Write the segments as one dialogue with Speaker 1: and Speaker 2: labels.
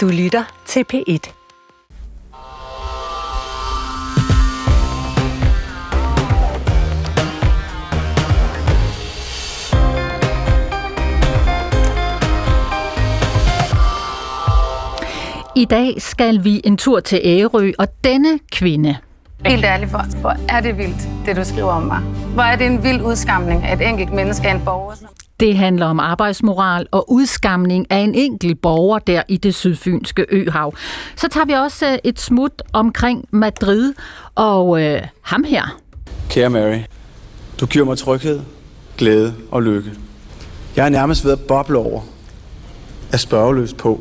Speaker 1: Du lytter til P1.
Speaker 2: I dag skal vi en tur til Ærø, og denne kvinde,
Speaker 3: Helt ærligt, hvor, hvor er det vildt, det du skriver om mig. Hvor er det en vild udskamning af et enkelt menneske af en borger.
Speaker 2: Det handler om arbejdsmoral og udskamning af en enkelt borger der i det sydfynske øhav. Så tager vi også øh, et smut omkring Madrid og øh, ham her.
Speaker 4: Kære Mary, du giver mig tryghed, glæde og lykke. Jeg er nærmest ved at boble over af spørgeløst på,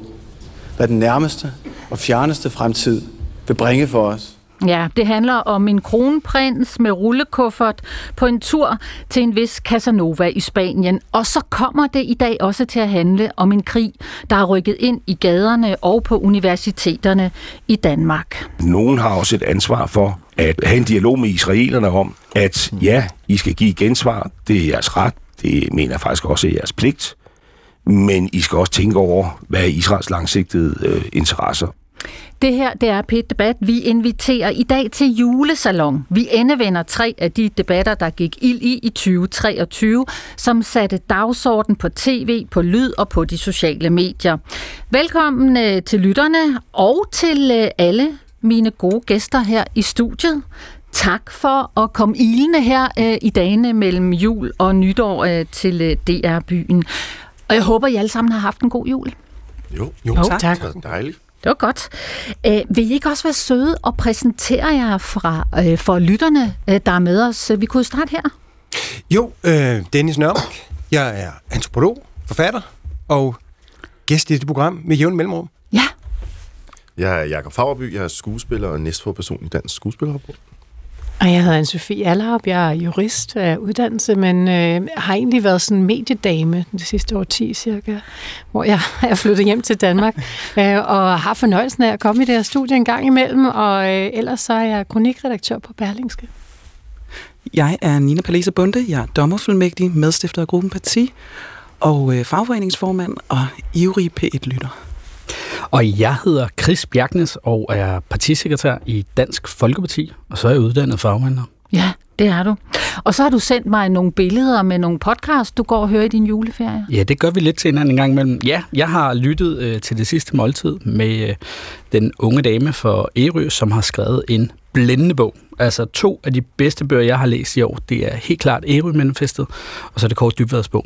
Speaker 4: hvad den nærmeste og fjerneste fremtid vil bringe for os.
Speaker 2: Ja, det handler om en kronprins med rullekuffert på en tur til en vis Casanova i Spanien. Og så kommer det i dag også til at handle om en krig, der er rykket ind i gaderne og på universiteterne i Danmark.
Speaker 5: Nogen har også et ansvar for at have en dialog med israelerne om, at ja, I skal give gensvar, det er jeres ret, det mener jeg faktisk også er jeres pligt, men I skal også tænke over, hvad er Israels langsigtede øh, interesser.
Speaker 2: Det her, det er p Debat. Vi inviterer i dag til julesalon. Vi endevender tre af de debatter, der gik ild i i 2023, som satte dagsorden på tv, på lyd og på de sociale medier. Velkommen øh, til lytterne og til øh, alle mine gode gæster her i studiet. Tak for at komme ilende her øh, i dagene mellem jul og nytår øh, til øh, DR-byen. Og jeg håber, I alle sammen har haft en god jul.
Speaker 6: Jo,
Speaker 2: Jo, tak. tak.
Speaker 6: Det var dejligt.
Speaker 2: Det var godt. Øh, vil I ikke også være søde og præsentere jer fra, øh, for lytterne, øh, der er med os? Vi kunne starte her.
Speaker 6: Jo, øh, Dennis Nørmark. Jeg er antropolog, forfatter og gæst i det program med jævn mellemrum.
Speaker 2: Ja,
Speaker 7: Jeg er Jakob Fagerby, jeg er skuespiller og næstforperson i Dansk Skuespillerforbund.
Speaker 8: Og jeg hedder Anne-Sophie Allerup, jeg er jurist af uddannelse, men øh, har egentlig været sådan mediedame de sidste år 10 cirka, hvor jeg er flyttet hjem til Danmark, øh, og har fornøjelsen af at komme i det her studie en gang imellem, og øh, ellers så er jeg kronikredaktør på Berlingske.
Speaker 9: Jeg er Nina Palese Bunde, jeg er dommerfuldmægtig, medstifter af Gruppen Parti, og øh, fagforeningsformand og ivrig P1-lytter.
Speaker 10: Og jeg hedder Chris Bjergnes og er partisekretær i Dansk Folkeparti, og så er jeg uddannet fagmænder.
Speaker 2: ja, det er du. Og så har du sendt mig nogle billeder med nogle podcasts, du går og hører i din juleferie.
Speaker 10: Ja, det gør vi lidt til hinanden en gang imellem. Ja, jeg har lyttet øh, til det sidste måltid med øh, den unge dame for Ærø, som har skrevet en blændende bog. Altså to af de bedste bøger, jeg har læst i år, det er helt klart Ærø-manifestet, og så er det Kåre Dybvads bog.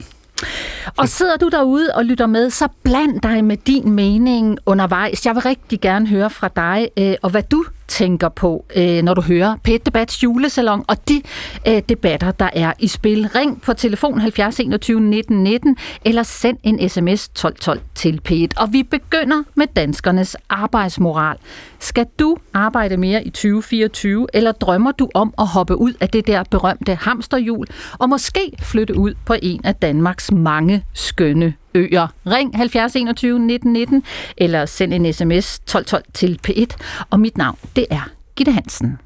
Speaker 2: Og sidder du derude og lytter med, så bland dig med din mening undervejs. Jeg vil rigtig gerne høre fra dig, øh, og hvad du tænker på, øh, når du hører p Debats julesalon og de øh, debatter, der er i spil. Ring på telefon 70 21 19 19, eller send en sms 12 12 til P1. Og vi begynder med danskernes arbejdsmoral. Skal du arbejde mere i 2024, eller drømmer du om at hoppe ud af det der berømte hamsterhjul, og måske flytte ud på en af Danmarks mange skønne øer. Ring 70 21 19 19, eller send en sms 1212 til P1. Og mit navn, det er Gitte Hansen.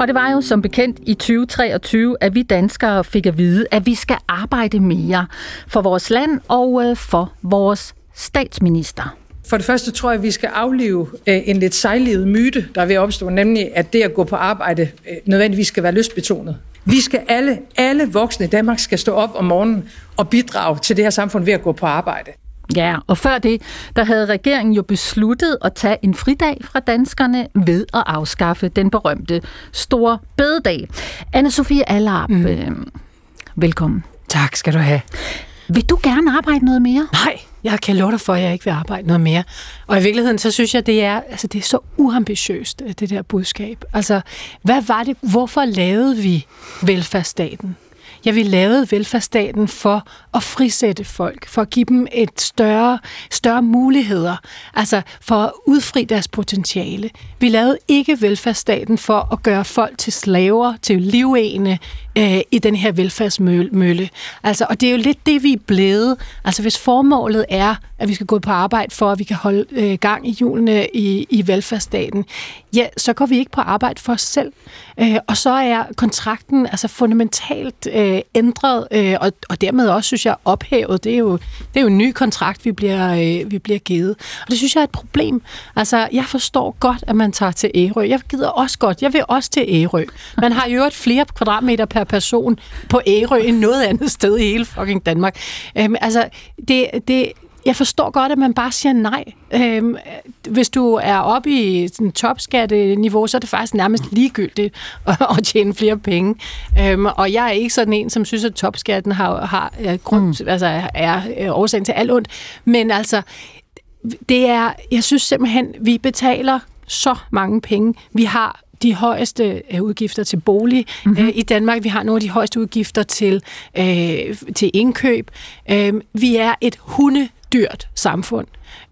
Speaker 2: Og det var jo som bekendt i 2023, at vi danskere fik at vide, at vi skal arbejde mere for vores land og øh, for vores statsminister.
Speaker 11: For det første tror jeg, at vi skal aflive øh, en lidt sejlivet myte, der er ved at opstå, nemlig at det at gå på arbejde øh, nødvendigvis skal være lystbetonet. Vi skal alle, alle voksne i Danmark skal stå op om morgenen og bidrage til det her samfund ved at gå på arbejde.
Speaker 2: Ja, og før det, der havde regeringen jo besluttet at tage en fridag fra danskerne ved at afskaffe den berømte store bededag. Anne-Sophie Allarp, mm. øh, velkommen.
Speaker 8: Tak skal du have.
Speaker 2: Vil du gerne arbejde noget mere?
Speaker 8: Nej, jeg kan love dig for, at jeg ikke vil arbejde noget mere. Og i virkeligheden, så synes jeg, det er, altså, det er så uambitiøst, øh, det der budskab. Altså, hvad var det? Hvorfor lavede vi velfærdsstaten? Ja, vi lavede velfærdsstaten for at frisætte folk, for at give dem et større, større muligheder, altså for at udfri deres potentiale. Vi lavede ikke velfærdsstaten for at gøre folk til slaver, til livene øh, i den her velfærdsmølle. Altså, og det er jo lidt det, vi er blevet. Altså, hvis formålet er, at vi skal gå på arbejde for, at vi kan holde øh, gang i julene i, i velfærdsstaten, ja, så går vi ikke på arbejde for os selv. øh, og så er kontrakten altså fundamentalt øh, ændret, øh, og, og dermed også, synes jeg, ophævet. Det er jo, det er jo en ny kontrakt, vi bliver, øh, vi bliver givet. Og det synes jeg er et problem. Altså, jeg forstår godt, at man tager til Ærø. Jeg gider også godt. Jeg vil også til Ærø. Man har jo et flere kvadratmeter per person på Ærø end noget andet sted i hele fucking Danmark. Øhm, altså, det, det, jeg forstår godt, at man bare siger nej. Øhm, hvis du er oppe i sådan topskatteniveau, så er det faktisk nærmest ligegyldigt at, at tjene flere penge. Øhm, og jeg er ikke sådan en, som synes, at topskatten har, har er, grund, mm. altså, er, er årsagen til alt ondt. Men altså, det er, jeg synes simpelthen, vi betaler så mange penge. Vi har de højeste øh, udgifter til bolig mm-hmm. øh, i Danmark. Vi har nogle af de højeste udgifter til, øh, til indkøb. Øh, vi er et hundedyrt samfund,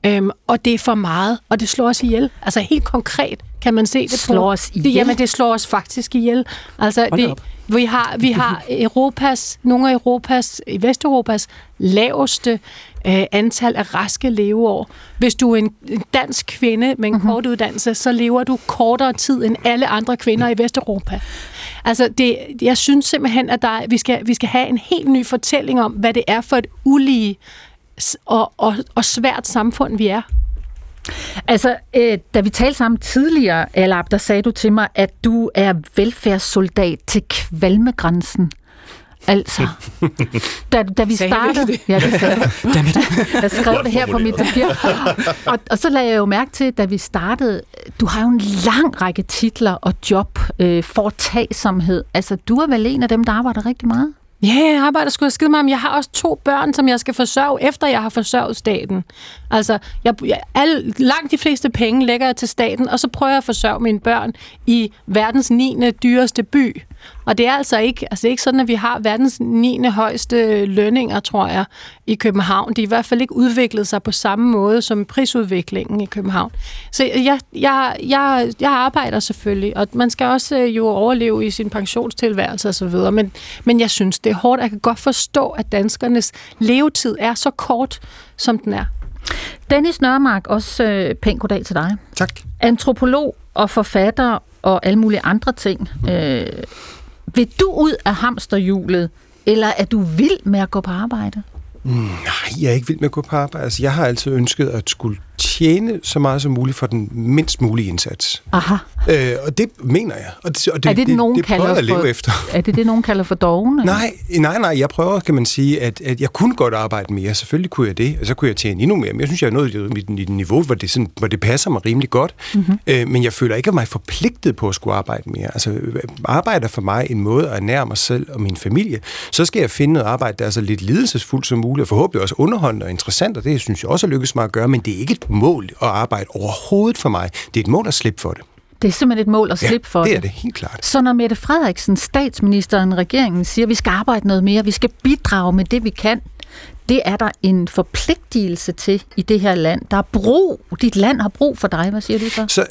Speaker 8: øh, og det er for meget, og det slår os ihjel. Altså helt konkret kan man se det
Speaker 2: slår på. os ihjel?
Speaker 8: Det, jamen, det slår os faktisk ihjel. Altså, det, vi har, vi har Europas, nogle af Europas, i Vesteuropas laveste øh, antal af raske leveår. Hvis du er en dansk kvinde med en mm-hmm. kort uddannelse, så lever du kortere tid end alle andre kvinder i Vesteuropa. Altså, det, jeg synes simpelthen, at der, vi, skal, vi skal have en helt ny fortælling om, hvad det er for et ulige og, og, og svært samfund, vi er.
Speaker 2: Altså, øh, da vi talte sammen tidligere, Alab, der sagde du til mig, at du er velfærdssoldat til kvalmegrænsen. Altså, da, da vi startede... Det? Ja, det sagde Jeg skrev det her på mit papir. Og, og så lagde jeg jo mærke til, da vi startede, du har jo en lang række titler og job, øh, foretagsomhed. Altså, du er vel en af dem, der arbejder rigtig meget?
Speaker 8: Ja, jeg arbejder sgu skide meget, men jeg har også to børn, som jeg skal forsørge, efter jeg har forsørget staten. Altså, jeg, jeg, alle, langt de fleste penge lægger jeg til staten, og så prøver jeg at forsørge mine børn i verdens 9. dyreste by. Og det er altså ikke, altså ikke sådan, at vi har verdens 9. højeste lønninger, tror jeg, i København. De er i hvert fald ikke udviklet sig på samme måde som prisudviklingen i København. Så jeg, jeg, jeg, jeg arbejder selvfølgelig, og man skal også øh, jo overleve i sin pensionstilværelse osv., men, men jeg synes, det er hårdt. Jeg kan godt forstå, at danskernes levetid er så kort, som den er.
Speaker 2: Dennis Nørmark, også øh, pænt goddag til dig.
Speaker 6: Tak.
Speaker 2: Antropolog og forfatter og alle mulige andre ting. Mm. Øh, vil du ud af hamsterhjulet, eller er du vild med at gå på arbejde?
Speaker 6: Mm, nej, jeg er ikke vild med at gå på arbejde. Altså, jeg har altid ønsket at skulle tjene så meget som muligt for den mindst mulige indsats.
Speaker 2: Aha.
Speaker 6: Øh, og det mener jeg. Og det, og
Speaker 2: det, er det, det, nogen
Speaker 6: det, det
Speaker 2: kalder
Speaker 6: at leve
Speaker 2: for,
Speaker 6: efter.
Speaker 2: Er det det, nogen kalder for doven?
Speaker 6: Nej, nej, nej. Jeg prøver, kan man sige, at, at jeg kunne godt arbejde mere. Selvfølgelig kunne jeg det, og så kunne jeg tjene endnu mere. Men jeg synes, jeg er nået i mit, mit niveau, hvor det, sådan, hvor det passer mig rimelig godt. Mm-hmm. Øh, men jeg føler ikke mig forpligtet på at skulle arbejde mere. Altså, arbejde er for mig en måde at ernære mig selv og min familie. Så skal jeg finde noget arbejde, der er så lidt lidelsesfuldt som muligt, og forhåbentlig også underholdende og interessant, og det synes jeg også er lykkedes mig at gøre, men det er ikke et mål at arbejde overhovedet for mig. Det er et mål at slippe for det.
Speaker 2: Det er simpelthen et mål at slippe
Speaker 6: ja,
Speaker 2: for
Speaker 6: det.
Speaker 2: det.
Speaker 6: er det, helt klart.
Speaker 2: Så når Mette Frederiksen, statsministeren, regeringen siger, at vi skal arbejde noget mere, vi skal bidrage med det, vi kan, det er der en forpligtelse til i det her land. Der er brug, dit land har brug for dig. Hvad siger du så?
Speaker 6: Så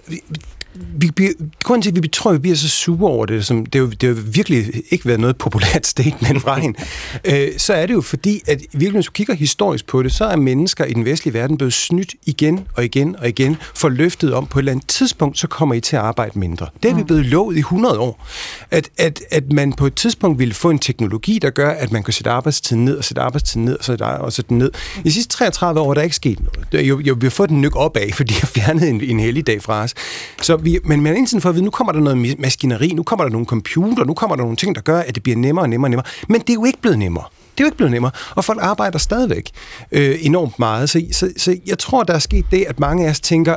Speaker 6: vi bliver, grunden til, at vi tror, at vi bliver så sure over det, som det, er jo, det har jo virkelig ikke været noget populært statement fra hende, øh, så er det jo fordi, at virkelig, hvis du kigger historisk på det, så er mennesker i den vestlige verden blevet snydt igen og igen og igen, for løftet om på et eller andet tidspunkt, så kommer I til at arbejde mindre. Det er vi blevet lovet i 100 år. At, at, at man på et tidspunkt ville få en teknologi, der gør, at man kan sætte arbejdstiden ned og sætte arbejdstiden ned og sætte, og sætte den ned. I de sidste 33 år er der ikke sket noget. Jo, jo, vi har fået den nyk opad, fordi jeg har fjernet en, en helligdag fra os. Så vi, men man er indtil for at vide, nu kommer der noget maskineri, nu kommer der nogle computer, nu kommer der nogle ting, der gør, at det bliver nemmere og nemmere og nemmere. Men det er jo ikke blevet nemmere. Det er jo ikke blevet nemmere, og folk arbejder stadigvæk øh, enormt meget. Så, så, så jeg tror, der er sket det, at mange af os tænker,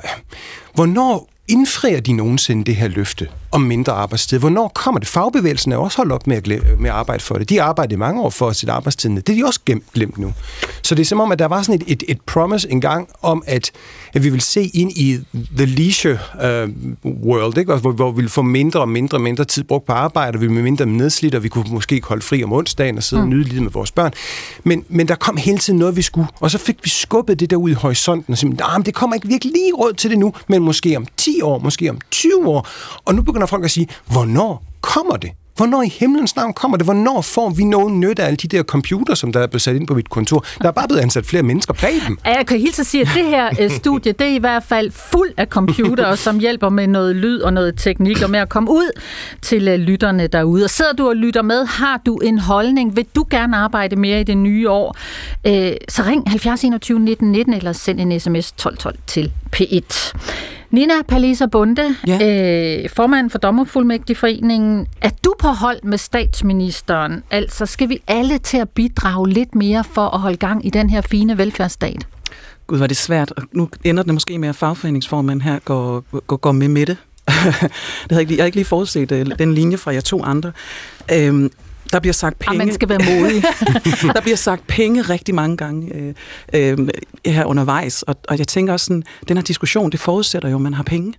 Speaker 6: hvornår indfrier de nogensinde det her løfte om mindre arbejdstid? Hvornår kommer det? Fagbevægelsen er også holdt op med at, med at arbejde for det. De i mange år for at sætte arbejdstiden ned. Det er de også glemt, glemt nu. Så det er som om, at der var sådan et, et, et promise engang om, at, at vi vil se ind i the leisure uh, world, ikke? Hvor, hvor vi vil få mindre og mindre og mindre tid brugt på arbejde, og vi vil blive mindre nedslidt, og vi kunne måske holde fri om onsdagen og sidde mm. og nyde livet med vores børn. Men, men der kom hele tiden noget, vi skulle, og så fik vi skubbet det der ud i horisonten, og simpelthen, nah, det kommer ikke virkelig lige råd til det nu, men måske om 10 år, måske om 20 år. Og nu begynder folk at sige, hvornår kommer det? hvornår i himlens navn kommer det? Hvornår får vi nogen nytte af alle de der computer, som der er blevet sat ind på mit kontor? Der er bare blevet ansat flere mennesker bag dem.
Speaker 2: Jeg kan helt så sige, at det her øh, studie, det er i hvert fald fuld af computere, som hjælper med noget lyd og noget teknik, og med at komme ud til øh, lytterne derude. Og sidder du og lytter med, har du en holdning, vil du gerne arbejde mere i det nye år, øh, så ring 70 21 19 19 eller send en sms 12 12 til P1. Nina Palisa Bunde, ja. øh, formand for Dommerfuldmægtigforeningen. Er du på hold med statsministeren? Altså, skal vi alle til at bidrage lidt mere for at holde gang i den her fine velfærdsstat?
Speaker 9: Gud, var det svært. Og nu ender det måske med, at fagforeningsformanden her går, går, går med med det. det havde jeg, ikke, jeg har ikke lige forudset øh, den linje fra jer to andre. Øhm, der bliver sagt penge.
Speaker 2: Og man skal være modig.
Speaker 9: der bliver sagt penge rigtig mange gange øh, øh, her undervejs, og, og jeg tænker også sådan, den her diskussion, det forudsætter jo, at man har penge.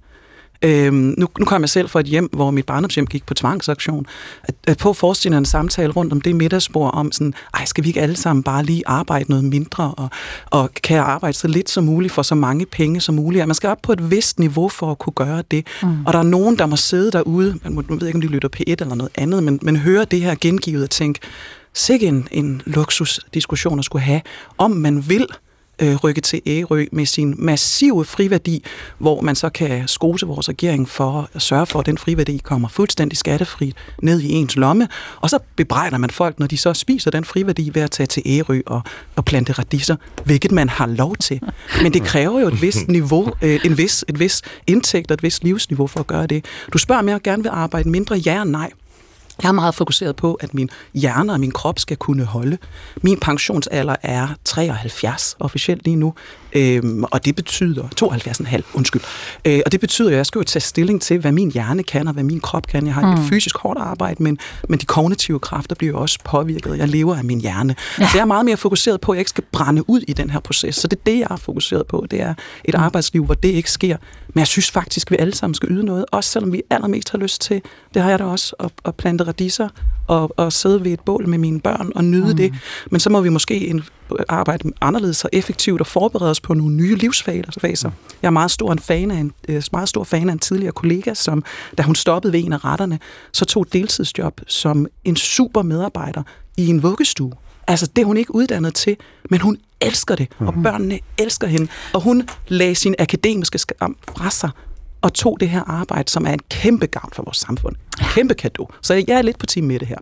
Speaker 9: Øhm, nu, nu kom jeg selv fra et hjem, hvor mit barndomshjem gik på tvangsaktion. At, at på forestillingen en samtale rundt om det middagsbord om sådan, ej, skal vi ikke alle sammen bare lige arbejde noget mindre, og, og kan jeg arbejde så lidt som muligt for så mange penge som muligt? At man skal op på et vist niveau for at kunne gøre det. Mm. Og der er nogen, der må sidde derude, man må, nu ved jeg ikke, om de lytter P1 eller noget andet, men, men høre det her gengivet og tænke, sikke en, en luksusdiskussion at skulle have, om man vil øh, rykke til Ærø med sin massive friværdi, hvor man så kan skose vores regering for at sørge for, at den friværdi kommer fuldstændig skattefrit ned i ens lomme, og så bebrejder man folk, når de så spiser den friværdi ved at tage til Ærø og, og plante radiser, hvilket man har lov til. Men det kræver jo et vist niveau, øh, en vis, et vis indtægt og et vist livsniveau for at gøre det. Du spørger, om jeg gerne vil arbejde mindre? Ja og nej. Jeg er meget fokuseret på, at min hjerne og min krop skal kunne holde. Min pensionsalder er 73 officielt lige nu, øhm, og det betyder 72,5, undskyld. Øh, og det betyder, at jeg skal jo tage stilling til, hvad min hjerne kan og hvad min krop kan. Jeg har mm. et fysisk hårdt arbejde, men, men de kognitive kræfter bliver også påvirket. Jeg lever af min hjerne. Ja. Så jeg er meget mere fokuseret på, at jeg ikke skal brænde ud i den her proces. Så det er det, jeg er fokuseret på. Det er et mm. arbejdsliv, hvor det ikke sker. Men jeg synes faktisk, at vi alle sammen skal yde noget, også selvom vi allermest har lyst til, det har jeg da også, at, at plante radiser og, og sidde ved et bål med mine børn og nyde mm. det. Men så må vi måske en, arbejde anderledes og effektivt og forberede os på nogle nye livsfaser. Mm. Jeg er meget stor en fan af en, øh, meget stor fan af en tidligere kollega, som da hun stoppede ved en af retterne, så tog deltidsjob som en super medarbejder i en vuggestue. Altså, det er hun ikke uddannet til, men hun elsker det, og mm. børnene elsker hende. Og hun lagde sin akademiske skam fra sig og tog det her arbejde, som er en kæmpe gavn for vores samfund. Kæmpe kado. Så jeg er lidt på team med det her.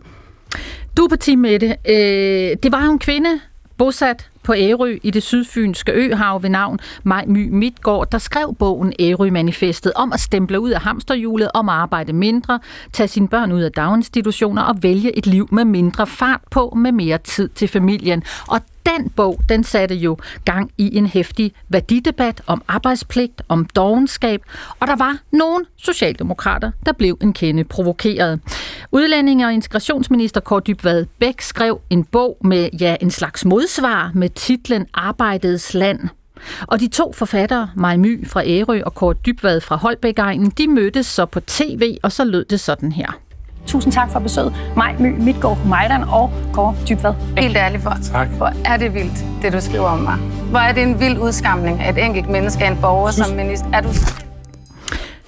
Speaker 2: Du er på team med det. Øh, det var jo en kvinde, bosat på Ærø i det sydfynske øhav ved navn Maj My Midtgaard, der skrev bogen Ærø-manifestet om at stemple ud af hamsterhjulet, om at arbejde mindre, tage sine børn ud af daginstitutioner og vælge et liv med mindre fart på, med mere tid til familien. Og den bog, den satte jo gang i en hæftig værdidebat om arbejdspligt, om dogenskab, og der var nogle socialdemokrater, der blev en kende provokeret. Udlændinge- og integrationsminister Kåre Dybvad Bæk skrev en bog med ja, en slags modsvar med titlen Arbejdets land. Og de to forfattere, Maj My fra Ærø og Kåre Dybvad fra Holbæk de mødtes så på tv, og så lød det sådan her.
Speaker 1: Tusind tak for besøget. Maj My Midtgaard Majdan og Kåre Dybvad.
Speaker 3: Helt ærligt for.
Speaker 6: Tak.
Speaker 3: Hvor er det vildt, det du skriver om mig. Hvor er det en vild udskamning af et enkelt menneske af en borger som minister. Er du...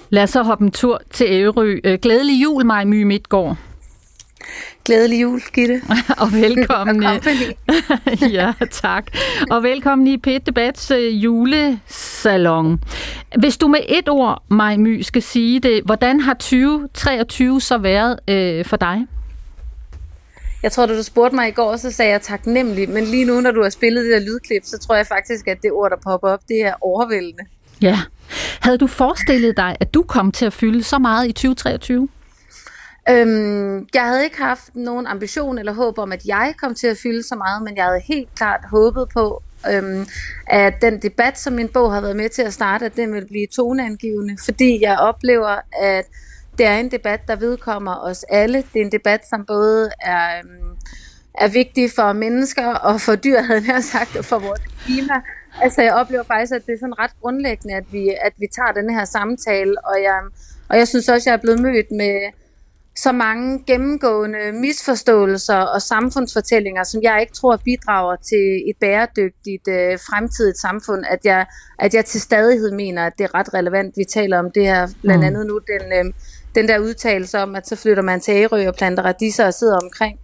Speaker 2: Lad os så hoppe en tur til Ærø. Øh, glædelig jul, Maj My Midtgaard.
Speaker 1: Glædelig jul, Gitte.
Speaker 2: og velkommen.
Speaker 1: og
Speaker 2: ja, tak. Og velkommen i Pet Debats uh, julesalon. Hvis du med et ord, Maj My, skal sige det, hvordan har 2023 så været uh, for dig?
Speaker 1: Jeg tror, da du spurgte mig i går, så sagde jeg taknemmelig, men lige nu, når du har spillet det der lydklip, så tror jeg faktisk, at det ord, der popper op, det er overvældende.
Speaker 2: Ja. Havde du forestillet dig, at du kom til at fylde så meget i 2023?
Speaker 1: Øhm, jeg havde ikke haft nogen ambition eller håb om, at jeg kom til at fylde så meget, men jeg havde helt klart håbet på, øhm, at den debat, som min bog har været med til at starte, at den vil blive toneangivende, fordi jeg oplever, at det er en debat, der vedkommer os alle. Det er en debat, som både er, øhm, er vigtig for mennesker og for dyr, havde jeg sagt, og for vores klima. Altså, jeg oplever faktisk, at det er sådan ret grundlæggende, at vi, at vi tager den her samtale, og jeg, og jeg synes også, at jeg er blevet mødt med så mange gennemgående misforståelser og samfundsfortællinger, som jeg ikke tror bidrager til et bæredygtigt øh, fremtidigt samfund, at jeg, at jeg til stadighed mener, at det er ret relevant. Vi taler om det her blandt mm. andet nu, den, øh, den der udtalelse om, at så flytter man til Ærø og planter radiser og sidder omkring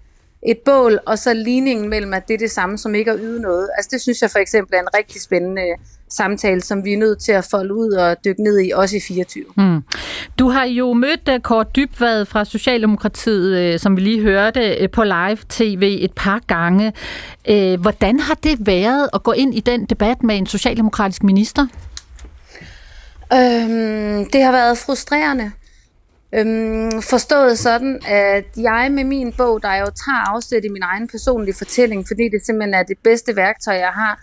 Speaker 1: et bål, og så ligningen mellem, at det er det samme som ikke at yde noget. Altså det synes jeg for eksempel er en rigtig spændende samtale, som vi er nødt til at folde ud og dykke ned i, også i 24.
Speaker 2: Mm. Du har jo mødt uh, Kort Dybvad fra Socialdemokratiet, uh, som vi lige hørte, på live tv et par gange. Hvordan har det været at gå ind i den debat med en socialdemokratisk minister?
Speaker 1: Øhm, det har været frustrerende. Øhm, forstået sådan, at jeg med min bog, der jo tager afsæt i min egen personlige fortælling, fordi det simpelthen er det bedste værktøj, jeg har,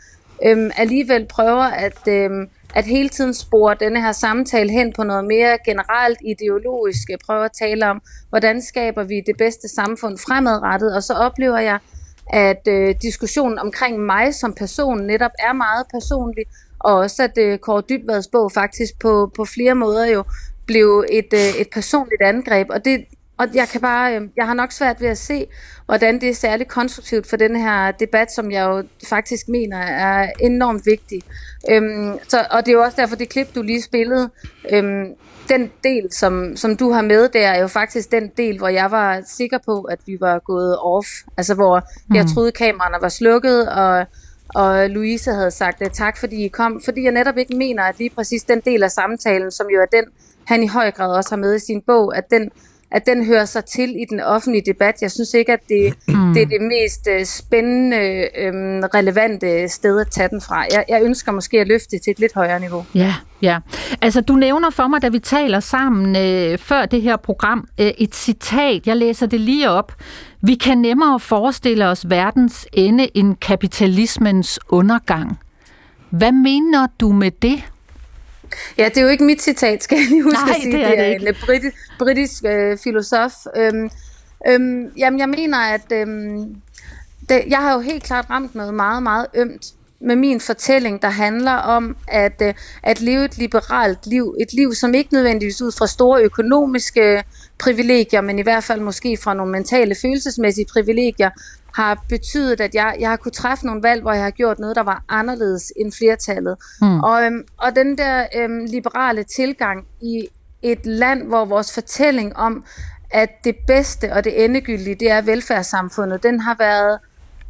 Speaker 1: øhm, alligevel prøver at, øhm, at hele tiden spore denne her samtale hen på noget mere generelt ideologisk. Jeg prøver at tale om, hvordan skaber vi det bedste samfund fremadrettet, og så oplever jeg, at øh, diskussionen omkring mig som person netop er meget personlig, og også at øh, Kåre Dybvads bog faktisk på, på flere måder jo blev et, øh, et personligt angreb, og det, og jeg kan bare, øh, jeg har nok svært ved at se, hvordan det er særligt konstruktivt for den her debat, som jeg jo faktisk mener er enormt vigtig. Øhm, så, og det er jo også derfor, det klip, du lige spillede, øhm, den del, som, som du har med der, er jo faktisk den del, hvor jeg var sikker på, at vi var gået off. Altså hvor mm. jeg troede, kameraerne var slukket, og, og Louise havde sagt tak, fordi I kom. Fordi jeg netop ikke mener, at lige præcis den del af samtalen, som jo er den, han i høj grad også har med i sin bog, at den, at den hører sig til i den offentlige debat. Jeg synes ikke, at det, mm. det er det mest øh, spændende, øhm, relevante sted at tage den fra. Jeg, jeg ønsker måske at løfte det til et lidt højere niveau.
Speaker 2: Ja, ja. Altså, du nævner for mig, da vi taler sammen øh, før det her program, øh, et citat. Jeg læser det lige op. Vi kan nemmere forestille os verdens ende end kapitalismens undergang. Hvad mener du med det?
Speaker 1: Ja, det er jo ikke mit citat, skal jeg lige huske
Speaker 2: Nej,
Speaker 1: at sige.
Speaker 2: det er
Speaker 1: det er
Speaker 2: det
Speaker 1: en britisk, britisk øh, filosof. Øhm, øhm, jamen, jeg mener, at øhm, det, jeg har jo helt klart ramt noget meget, meget ømt med min fortælling, der handler om at, øh, at leve et liberalt liv. Et liv, som ikke nødvendigvis ud fra store økonomiske privilegier, men i hvert fald måske fra nogle mentale, følelsesmæssige privilegier, har betydet, at jeg, jeg har kunne træffe nogle valg, hvor jeg har gjort noget, der var anderledes end flertallet. Mm. Og, øhm, og den der øhm, liberale tilgang i et land, hvor vores fortælling om, at det bedste og det endegyldige, det er velfærdssamfundet, den har været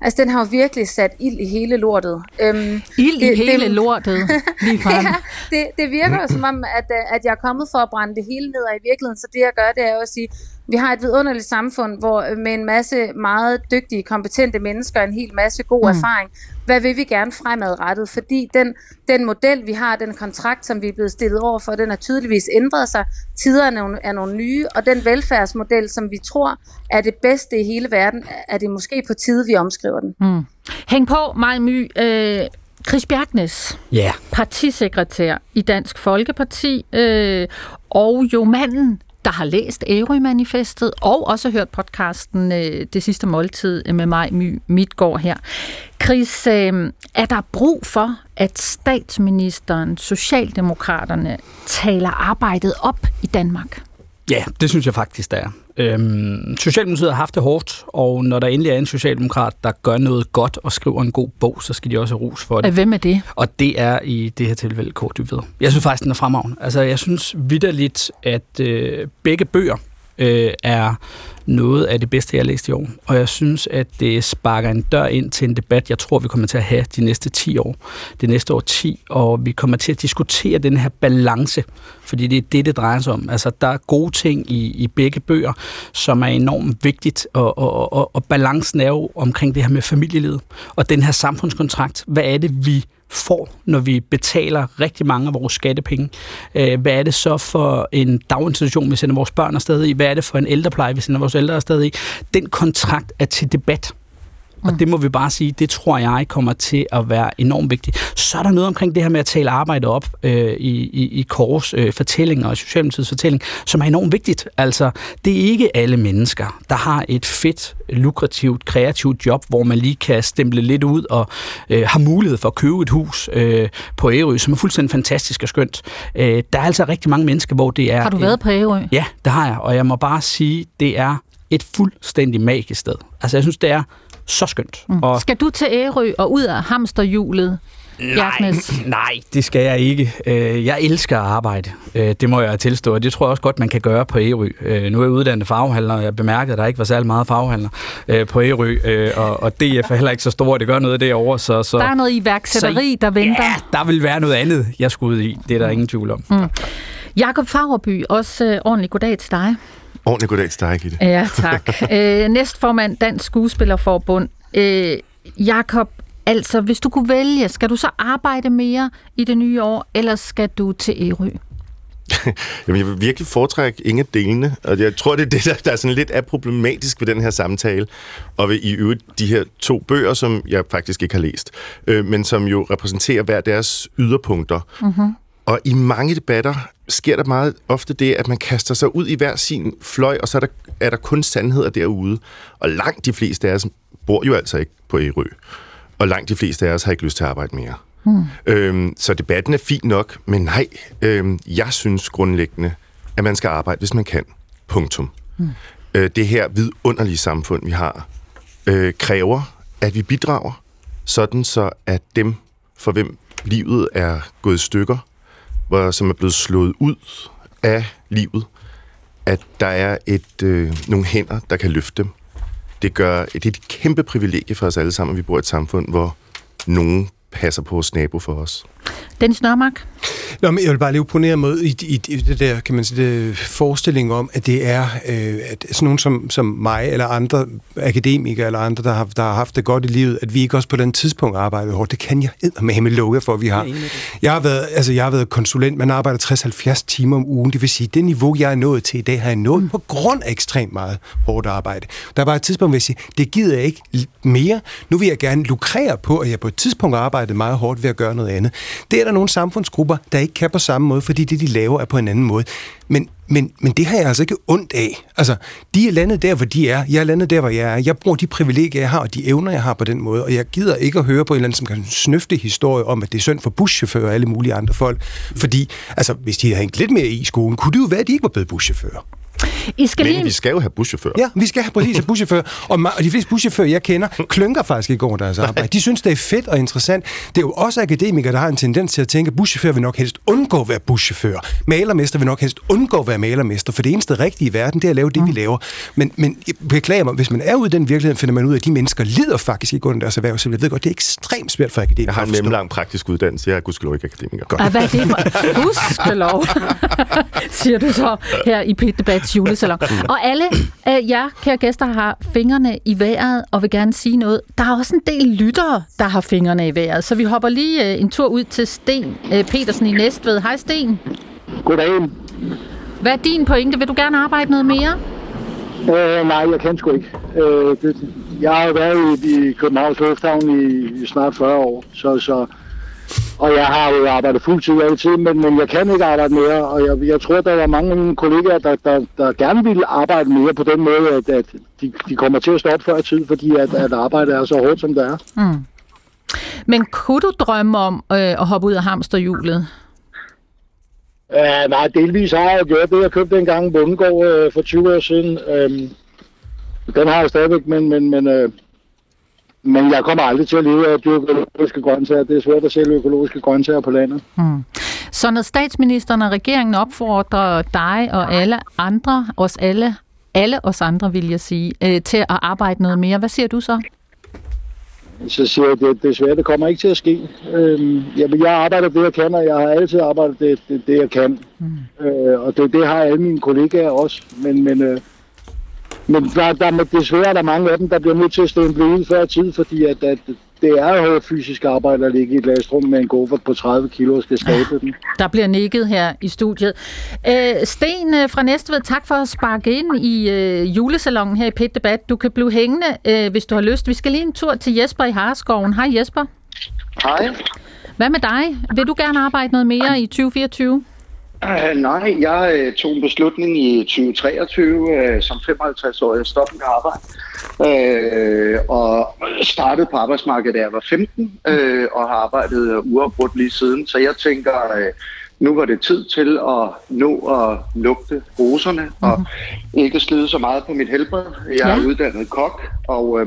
Speaker 1: Altså, den har jo virkelig sat ild i hele lortet. Øhm,
Speaker 2: ild i hele det, lortet, lige frem.
Speaker 1: ja, det, det virker jo som om, at, at jeg er kommet for at brænde det hele ned, og i virkeligheden, så det jeg gør, det er jo at sige, vi har et vidunderligt samfund, hvor med en masse meget dygtige, kompetente mennesker, en hel masse god mm. erfaring, hvad vil vi gerne fremadrettet? Fordi den, den model, vi har, den kontrakt, som vi er blevet stillet over for, den har tydeligvis ændret sig. Tiderne er nogle, er nogle nye, og den velfærdsmodel, som vi tror er det bedste i hele verden, er det måske på tide, vi omskriver den.
Speaker 2: Mm. Hæng på, Maj My. Øh, Chris Bjergnes,
Speaker 10: yeah.
Speaker 2: partisekretær i Dansk Folkeparti, øh, og jo manden, der har læst Ærø-manifestet og også hørt podcasten øh, Det sidste måltid øh, med mig, My Midtgaard her. Chris, øh, er der brug for, at statsministeren, Socialdemokraterne, taler arbejdet op i Danmark?
Speaker 10: Ja, det synes jeg faktisk, der er. Øhm, Socialdemokratiet har haft det hårdt, og når der endelig er en socialdemokrat, der gør noget godt og skriver en god bog, så skal de også have ros for det.
Speaker 2: Hvem er det?
Speaker 10: Og det er i det her tilfælde Kort Dybved. Jeg synes faktisk, den er fremragende. Altså, jeg synes vidderligt, at øh, begge bøger øh, er noget af det bedste, jeg har læst i år. Og jeg synes, at det sparker en dør ind til en debat, jeg tror, vi kommer til at have de næste 10 år. Det næste år 10, og vi kommer til at diskutere den her balance, fordi det er det, det drejer sig om. Altså, der er gode ting i, i begge bøger, som er enormt vigtigt, og, og, og, og balancen er jo omkring det her med familielivet, og den her samfundskontrakt. Hvad er det, vi får, når vi betaler rigtig mange af vores skattepenge. Øh, hvad er det så for en daginstitution, vi sender vores børn afsted i? Hvad er det for en ældrepleje, vi sender vores ældre afsted i? Den kontrakt er til debat. Og det må vi bare sige, det tror jeg kommer til at være enormt vigtigt. Så er der noget omkring det her med at tale arbejde op øh, i, i, i Kors øh, fortælling og Socialdemokratiets fortælling, som er enormt vigtigt. Altså, det er ikke alle mennesker, der har et fedt, lukrativt, kreativt job, hvor man lige kan stemple lidt ud og øh, har mulighed for at købe et hus øh, på Ærø, som er fuldstændig fantastisk og skønt. Øh, der er altså rigtig mange mennesker, hvor det er...
Speaker 2: Har du været på Ærø?
Speaker 10: Ja, det har jeg, og jeg må bare sige, det er et fuldstændig magisk sted. Altså, jeg synes, det er så skønt.
Speaker 2: Mm. Og Skal du til Ærø og ud af hamsterhjulet Bjergnes?
Speaker 10: Nej, det skal jeg ikke. Øh, Jeg elsker at arbejde. Øh, Det må jeg tilstå, og det tror jeg også godt, man kan gøre på Ærø. Øh, Nu er jeg uddannet farvehandler, og jeg bemærkede, at der ikke var særlig meget farvehandler øh, på Ærø, og, DF er heller ikke så stor, det gør noget derovre. Så, så,
Speaker 2: Der er noget iværksætteri, der venter.
Speaker 10: Ja, der vil være noget andet, jeg skulle ud i. Det er der ingen tvivl om.
Speaker 2: Mm. Jakob Fagerby, også øh, ordentlig goddag til dig.
Speaker 7: Ordentlig goddag til dig, Gitte.
Speaker 2: Ja, tak. øh, næstformand Dansk Skuespillerforbund. Øh, Jakob, altså hvis du kunne vælge, skal du så arbejde mere i det nye år, eller skal du til Ærø?
Speaker 7: Jamen, jeg vil virkelig foretrække ingen delene, og jeg tror, det er det, der, der er sådan lidt er problematisk ved den her samtale, og ved i øvrigt de her to bøger, som jeg faktisk ikke har læst, øh, men som jo repræsenterer hver deres yderpunkter.
Speaker 2: Mm-hmm.
Speaker 7: Og i mange debatter sker der meget ofte det, at man kaster sig ud i hver sin fløj, og så er der, er der kun sandheder derude. Og langt de fleste af os bor jo altså ikke på Ærø. Og langt de fleste af os har ikke lyst til at arbejde mere.
Speaker 2: Hmm.
Speaker 7: Øhm, så debatten er fin nok, men nej, øhm, jeg synes grundlæggende, at man skal arbejde, hvis man kan. Punktum.
Speaker 2: Hmm.
Speaker 7: Øh, det her vidunderlige samfund, vi har, øh, kræver, at vi bidrager, sådan så at dem, for hvem livet er gået stykker, hvor, som er blevet slået ud af livet, at der er et, øh, nogle hænder, der kan løfte dem. Det, gør, det er et kæmpe privilegie for os alle sammen, at vi bor i et samfund, hvor nogen passer på vores nabo for os.
Speaker 2: Dennis Nørmark?
Speaker 6: Nå, men jeg vil bare lige opponere mod i, i, i det der, kan man sige, det forestilling om, at det er øh, at sådan nogen som, som mig eller andre akademikere eller andre, der har, der har haft det godt i livet, at vi ikke også på den tidspunkt arbejder hårdt. Det kan jeg eddermame jer for, at vi har. Jeg har været, altså, jeg har været konsulent, man arbejder 60-70 timer om ugen. Det vil sige, det niveau, jeg er nået til i dag, har jeg nået mm. på grund af ekstremt meget hårdt arbejde. Der er bare et tidspunkt, hvor jeg siger, det gider jeg ikke mere. Nu vil jeg gerne lukrere på, at jeg på et tidspunkt har arbejdet meget hårdt ved at gøre noget andet. Det er der nogle samfundsgrupper, der ikke kan på samme måde, fordi det, de laver, er på en anden måde. Men, men, men det har jeg altså ikke ondt af. Altså, de er landet der, hvor de er. Jeg er landet der, hvor jeg er. Jeg bruger de privilegier, jeg har, og de evner, jeg har på den måde. Og jeg gider ikke at høre på en eller anden, som kan snøfte historie om, at det er synd for buschauffører og alle mulige andre folk. Fordi, altså, hvis de havde hængt lidt mere i skolen, kunne det jo være, at de ikke var blevet buschauffører.
Speaker 2: I skal
Speaker 7: Men
Speaker 2: lige...
Speaker 7: vi skal jo have buschauffører.
Speaker 6: Ja, vi skal have præcis have buschauffører. Og, og de fleste buschauffører, jeg kender, klynker faktisk ikke over deres arbejde. De synes, det er fedt og interessant. Det er jo også akademikere, der har en tendens til at tænke, at buschauffør vil nok helst undgå at være buschauffør. Malermester vil nok helst undgå at være malermester, for det eneste rigtige i verden, det er at lave det, vi laver. Men, men jeg beklager mig, hvis man er ude i den virkelighed, finder man ud af, at de mennesker lider faktisk ikke under deres erhverv. Så jeg ved godt, det er ekstremt svært for akademikere
Speaker 7: Jeg har en mellemlang praktisk uddannelse. Jeg er gudskelov ikke akademiker.
Speaker 2: Ah, hvad er det for? Gudskelov, siger du så her i Pit Debats julesalon. Og alle øh, jer, kære gæster, har fingrene i vejret og vil gerne sige noget. Der er også en del lyttere, der har fingrene i vejret, så vi hopper lige øh, en tur ud til Sten øh, Petersen i Næstved. Hej Sten.
Speaker 12: Goddag.
Speaker 2: Hvad er din pointe? Vil du gerne arbejde noget mere?
Speaker 12: Øh, nej, jeg kan sgu ikke. Øh, det, jeg har været i, i Københavns Lufthavn i, i snart 40 år, så, så, og jeg har jo arbejdet fuldtid altid, men, men jeg kan ikke arbejde mere, og jeg, jeg tror, der var mange af mine kollegaer, der, der, der gerne ville arbejde mere på den måde, at, at de, de kommer til at stoppe før tid, fordi at, at arbejdet er så hårdt, som det er.
Speaker 2: Mm. Men kunne du drømme om øh, at hoppe ud af hamsterhjulet?
Speaker 12: Uh, nej, delvis har jeg gjort det. Jeg købte en gang en bundegård øh, for 20 år siden. Øhm, den har jeg stadigvæk, men, men, men, øh, men jeg kommer aldrig til at leve af dyrke økologiske grøntsager. Det er svært at sælge økologiske grøntsager på landet.
Speaker 2: Hmm. Så når statsministeren og regeringen opfordrer dig og alle andre, os alle, alle os andre vil jeg sige, øh, til at arbejde noget mere, hvad siger du så?
Speaker 12: Så siger jeg, det desværre, det kommer ikke til at ske. Øhm, jamen, jeg arbejder det, jeg kan, og jeg har altid arbejdet det, det, det jeg kan. Mm. Øh, og det, det har alle mine kollegaer også. Men, men, øh, men der, der, er desværre er der mange af dem, der bliver nødt til at stemple ud før tid, fordi at, at det er jo fysisk arbejde at ligge i et lastrum med en kuffert på 30 kilo og skal stable den.
Speaker 2: Der bliver nikket her i studiet. Øh, Sten øh, fra Næstved, tak for at sparke ind i øh, julesalongen her i Pit Debat. Du kan blive hængende, øh, hvis du har lyst. Vi skal lige en tur til Jesper i Harskoven. Hej Jesper.
Speaker 13: Hej.
Speaker 2: Hvad med dig? Vil du gerne arbejde noget mere i 2024?
Speaker 13: Uh, nej, jeg uh, tog en beslutning i 2023 uh, som 55-årig at stoppe mit arbejde. Uh, og startede på arbejdsmarkedet, da jeg var 15, uh, og har arbejdet uafbrudt lige siden. Så jeg tænker, uh, nu var det tid til at nå at lugte roserne, mm-hmm. og ikke slide så meget på mit helbred. Jeg er
Speaker 2: Ja.
Speaker 13: uddannet kok, og uh,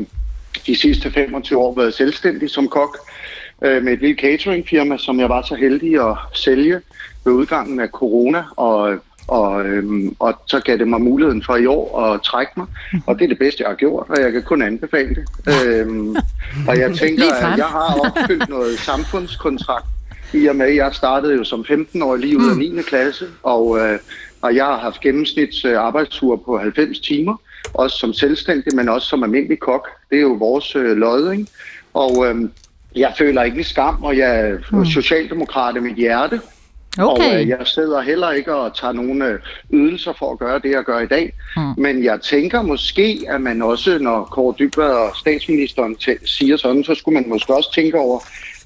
Speaker 13: de sidste 25 år været selvstændig som kok. Øh, med et lille cateringfirma, som jeg var så heldig at sælge ved udgangen af corona, og, og, øhm, og så gav det mig muligheden for i år at trække mig, og det er det bedste, jeg har gjort, og jeg kan kun anbefale det. Øhm, og jeg tænker, at jeg har opfyldt noget samfundskontrakt, i og med, at jeg startede jo som 15-årig lige ud af 9. klasse, og, øh, og jeg har haft gennemsnits øh, arbejdstur på 90 timer, også som selvstændig, men også som almindelig kok. Det er jo vores øh, lod, ikke? Og øh, jeg føler ikke skam, og jeg er mm. socialdemokrat i mit hjerte.
Speaker 2: Okay.
Speaker 13: Og øh, jeg sidder heller ikke og tager nogle øh, ydelser for at gøre det, jeg gør i dag.
Speaker 2: Mm.
Speaker 13: Men jeg tænker måske, at man også, når Kåre Dybvad og statsministeren siger sådan, så skulle man måske også tænke over,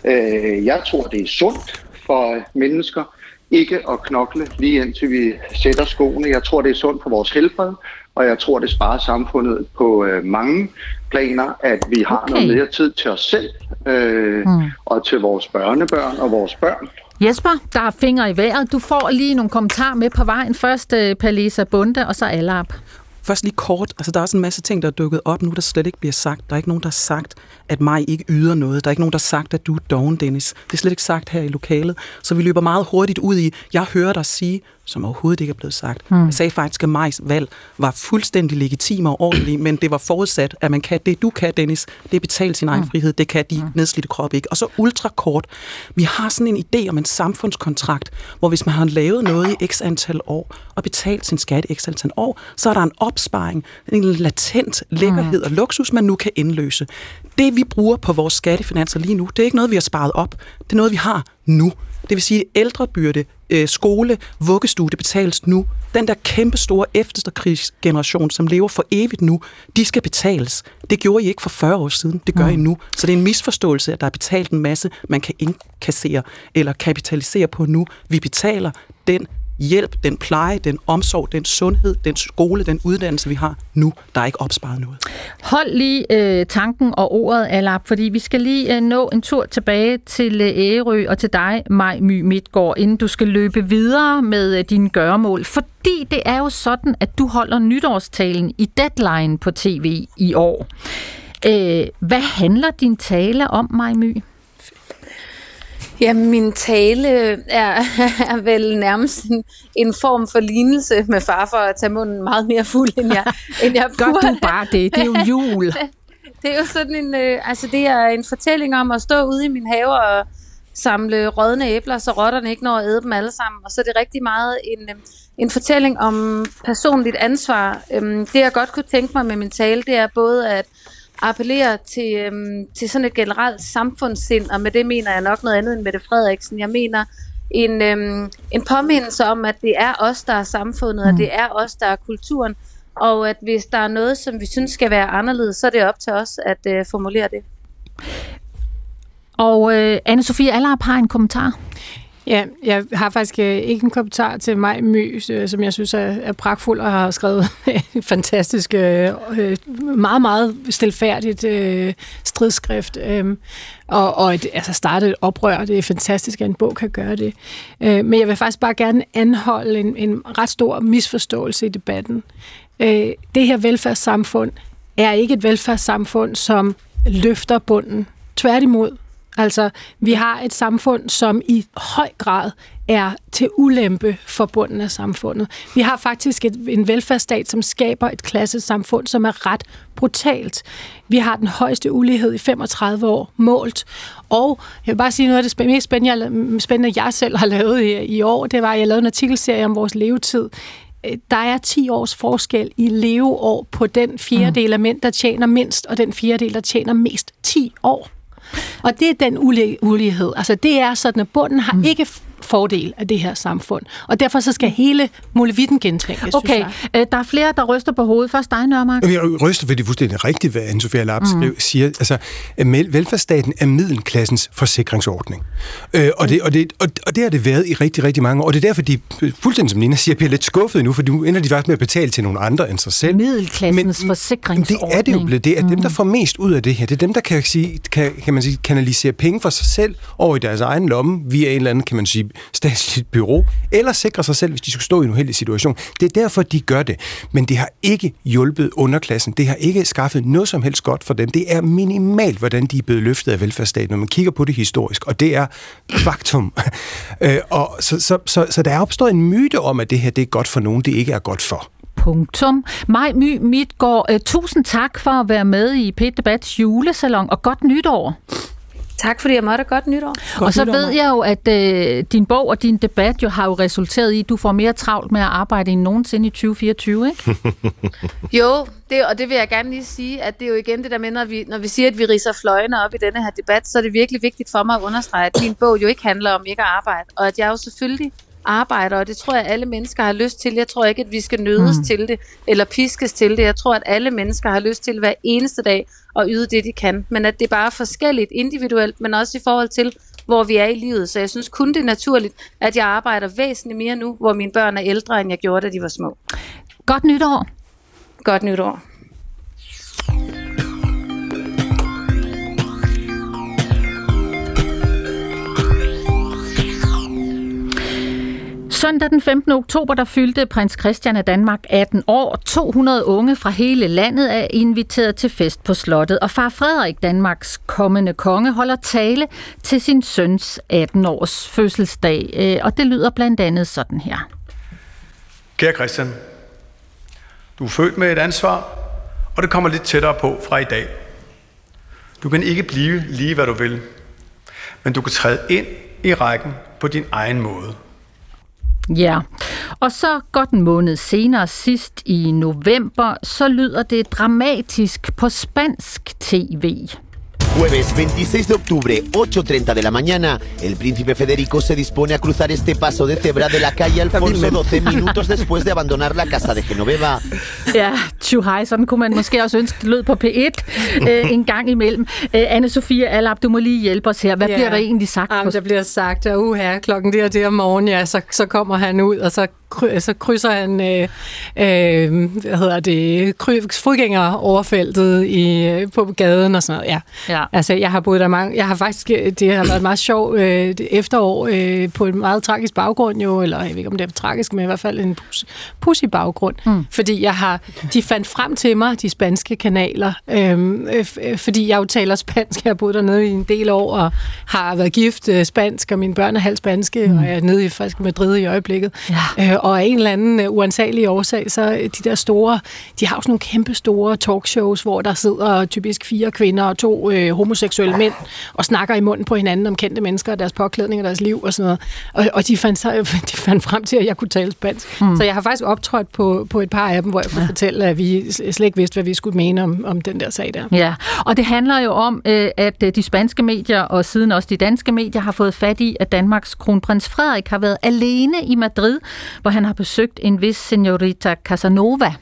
Speaker 13: øh, jeg tror, det er sundt for mennesker ikke at knokle lige indtil vi sætter skoene. Jeg tror, det er sundt for vores helbred, og jeg tror, det sparer samfundet på øh, mange planer, at vi har
Speaker 2: Okay.
Speaker 13: noget mere tid til os selv, øh,
Speaker 2: Mm.
Speaker 13: og til vores børnebørn og vores børn.
Speaker 2: Jesper, der er fingre i vejret. Du får lige nogle kommentarer med på vejen. Først uh, Palisa Bunde, og så Alap.
Speaker 9: Først lige kort, altså der er også en masse ting, der er dukket op nu, der slet ikke bliver sagt. Der er ikke nogen, der har sagt, at mig ikke yder noget. Der er ikke nogen, der har sagt, at du er doven, Dennis. Det er slet ikke sagt her i lokalet. Så vi løber meget hurtigt ud i, jeg hører dig sige, som overhovedet ikke er blevet sagt.
Speaker 2: Hmm.
Speaker 9: Jeg sagde faktisk, at Majs valg var fuldstændig legitim og ordentlig, men det var forudsat, at man kan det, du kan, Dennis, det er betale sin egen frihed, det kan de nedslidte krop ikke. Og så ultrakort. Vi har sådan en idé om en samfundskontrakt, hvor hvis man har lavet noget i x antal år og betalt sin skat i x antal år, så er der en opsparing, en latent lækkerhed og luksus, man nu kan indløse. Det, vi bruger på vores skattefinanser lige nu, det er ikke noget, vi har sparet op. Det er noget, vi har nu. Det vil sige, at ældrebyrde, øh, skole, vuggestue, det betales nu. Den der kæmpe store efterkrigsgeneration, som lever for evigt nu, de skal betales. Det gjorde I ikke for 40 år siden. Det gør I nu. Så det er en misforståelse, at der er betalt en masse, man kan indkassere eller kapitalisere på nu. Vi betaler den hjælp, den pleje, den omsorg, den sundhed, den skole, den uddannelse, vi har nu. Der er ikke opsparet noget.
Speaker 2: Hold lige øh, tanken og ordet, Alap, fordi vi skal lige øh, nå en tur tilbage til øh, Ærø og til dig, Maj My Midtgaard, inden du skal løbe videre med øh, dine gøremål. Fordi det er jo sådan, at du holder nytårstalen i Deadline på tv i år. Øh, hvad handler din tale om, Maj My?
Speaker 1: Ja, min tale er, er vel nærmest en, en form for lignelse med far for at tage munden meget mere fuld, end jeg, end jeg
Speaker 2: Gør
Speaker 1: burde.
Speaker 2: du bare det? Det er jo jul.
Speaker 1: det er jo sådan en, øh, altså det er en fortælling om at stå ude i min have og samle rådne æbler, så rotterne ikke når at æde dem alle sammen. Og så er det rigtig meget en, øh, en fortælling om personligt ansvar. Øhm, det jeg godt kunne tænke mig med min tale, det er både at appellere til, øhm, til sådan et generelt samfundssind, og med det mener jeg nok noget andet end Mette Frederiksen. Jeg mener en, øhm, en påmindelse om, at det er os, der er samfundet, og det er os, der er kulturen, og at hvis der er noget, som vi synes skal være anderledes, så er det op til os at øh, formulere det.
Speaker 2: Og øh, Anne-Sophie Allerp har en kommentar.
Speaker 8: Ja, jeg har faktisk øh, ikke en kommentar til mig My, øh, som jeg synes er, er pragtfuld og har skrevet et fantastisk, øh, meget, meget stilfærdigt stridsskrift. Øhm, og og et, altså startet et oprør. Det er fantastisk, at en bog kan gøre det. Men jeg vil faktisk bare gerne anholde en, en ret stor misforståelse i debatten. Det her velfærdssamfund er ikke et velfærdssamfund, som løfter bunden. Tværtimod. Altså, vi har et samfund, som i høj grad er til ulempe for bunden af samfundet. Vi har faktisk et, en velfærdsstat, som skaber et klassesamfund, som er ret brutalt. Vi har den højeste ulighed i 35 år målt. Og jeg vil bare sige noget af det mest spændende, jeg, spændende, jeg selv har lavet i, i år, det var, at jeg lavede en artikelserie om vores levetid. Øh, Der er 10 års forskel i leveår på den fjerdedel af mænd, der tjener mindst, og den fjerdedel, der tjener mest. 10 år. Og det er den uli- ulighed. Altså det er sådan, at bunden har mm. ikke fordel af det her samfund. Og derfor så skal hele muligheden gentænkes,
Speaker 2: Okay,
Speaker 8: synes jeg.
Speaker 2: øh, der er flere, der ryster på hovedet. Først dig, Nørmark.
Speaker 6: Jeg ryster, fordi det er fuldstændig rigtigt, hvad Anne-Sophia Lapp
Speaker 2: Mm.
Speaker 6: mm. siger. Altså, mel- velfærdsstaten er middelklassens forsikringsordning. Øh, og, det, og, det, og, og det har det været i rigtig, rigtig mange år. Og det er derfor, de, fuldstændig som Nina siger, bliver lidt skuffet nu, for nu ender de faktisk med at betale til nogle andre end sig selv.
Speaker 2: Middelklassens
Speaker 6: Men
Speaker 2: forsikringsordning.
Speaker 6: det er det jo blevet. Det er dem, der får mest ud af det her. Det er dem, der kan, sige, kan, kan man sige, kanalisere penge for sig selv over i deres egen lomme, via en eller anden, kan man sige, statsligt bureau, eller sikre sig selv, hvis de skulle stå i en uheldig situation. Det er derfor, de gør det. Men det har ikke hjulpet underklassen. Det har ikke skaffet noget som helst godt for dem. Det er minimalt, hvordan de er blevet løftet af velfærdsstaten, når man kigger på det historisk. Og det er faktum. Øh, og så, så, så, så der er opstået en myte om, at det her det er godt for nogen, det ikke er godt for.
Speaker 2: Punktum. Maj My Midtgaard, uh, tusind tak for at være med i P-Debats julesalon, og godt nytår.
Speaker 1: Tak fordi jeg måtte. Godt nytår.
Speaker 2: Godt og så nytår, ved jeg jo, at øh, din bog og din debat jo har jo resulteret i, at du får mere travlt med at arbejde end nogensinde i 2024, ikke?
Speaker 1: jo, det, og det vil jeg gerne lige sige, at det er jo igen det der med, når vi, når vi siger, at vi riser fløjene op i denne her debat, så er det virkelig vigtigt for mig at understrege, at min bog jo ikke handler om ikke at arbejde, og at jeg jo selvfølgelig arbejder, og det tror jeg, alle mennesker har lyst til. Jeg tror ikke, at vi skal nødes mm. til det, eller piskes til det. Jeg tror, at alle mennesker har lyst til hver eneste dag at yde det, de kan. Men at det er bare forskelligt individuelt, men også i forhold til, hvor vi er i livet. Så jeg synes kun, det er naturligt, at jeg arbejder væsentligt mere nu, hvor mine børn er ældre, end jeg gjorde, da de var små.
Speaker 2: Godt nytår.
Speaker 1: Godt nytår.
Speaker 2: Søndag den 15. oktober, der fyldte prins Christian af Danmark 18 år. 200 unge fra hele landet er inviteret til fest på slottet, og far Frederik, Danmarks kommende konge, holder tale til sin søns 18-års fødselsdag. Øh, og det lyder blandt andet sådan her.
Speaker 14: Kære Christian, du er født med et ansvar, og det kommer lidt tættere på fra i dag. Du kan ikke blive lige, hvad du vil, men du kan træde ind i rækken på din egen måde.
Speaker 2: Ja, og så godt en måned senere, sidst i november, så lyder det dramatisk på spansk tv.
Speaker 15: Jueves 26 de octubre, 8.30 de la mañana, el príncipe Federico se dispone a cruzar este paso de cebra de la calle Alfonso 12 minutos después de abandonar la casa de Genoveva.
Speaker 2: Ja, tjuhej, sådan kunne man måske også ønske, lød på P1 øh, en gang imellem. Øh, Anne-Sophie Allap, du må lige hjælpe os her. Hvad ja. bliver der egentlig sagt?
Speaker 8: Jamen, der bliver sagt, at uh, her, klokken der, der om morgenen, ja, så, så kommer han ud, og så så krydser han øh, øh, hvad hedder det, fodgænger overfeltet i, øh, på gaden og sådan noget. Ja. ja. Altså, jeg har boet der mange, jeg har faktisk, det har været meget sjovt øh, efterår øh, på en meget tragisk baggrund jo, eller jeg ved ikke, om det er tragisk, men i hvert fald en pus, pussy baggrund. Mm. Fordi jeg har, de fandt frem til mig, de spanske kanaler, øhm, øh, øh, fordi jeg jo taler spansk. Jeg har boet dernede i en del år, og har været gift øh, spansk, og mine børn er halvt spanske, mm. og jeg er nede i faktisk Madrid i øjeblikket. Ja. Øh, og af en eller anden uh, uansagelig årsag, så de der store, de har jo sådan nogle kæmpe store talkshows, hvor der sidder typisk fire kvinder og to øh, homoseksuelle mænd og snakker i munden på hinanden om kendte mennesker og deres påklædning og deres liv og sådan noget. Og, og de, fandt, de fandt frem til, at jeg kunne tale spansk. Mm. Så jeg har faktisk optrådt på, på et par af dem, hvor jeg kunne ja. fortælle, at vi slet ikke vidste, hvad vi skulle mene om, om den der sag der.
Speaker 2: Ja, og det handler jo om, øh, at de spanske medier og siden også de danske medier har fået fat i, at Danmarks kronprins Frederik har været alene i Madrid, hvor han har besøgt en vis senorita Casanova.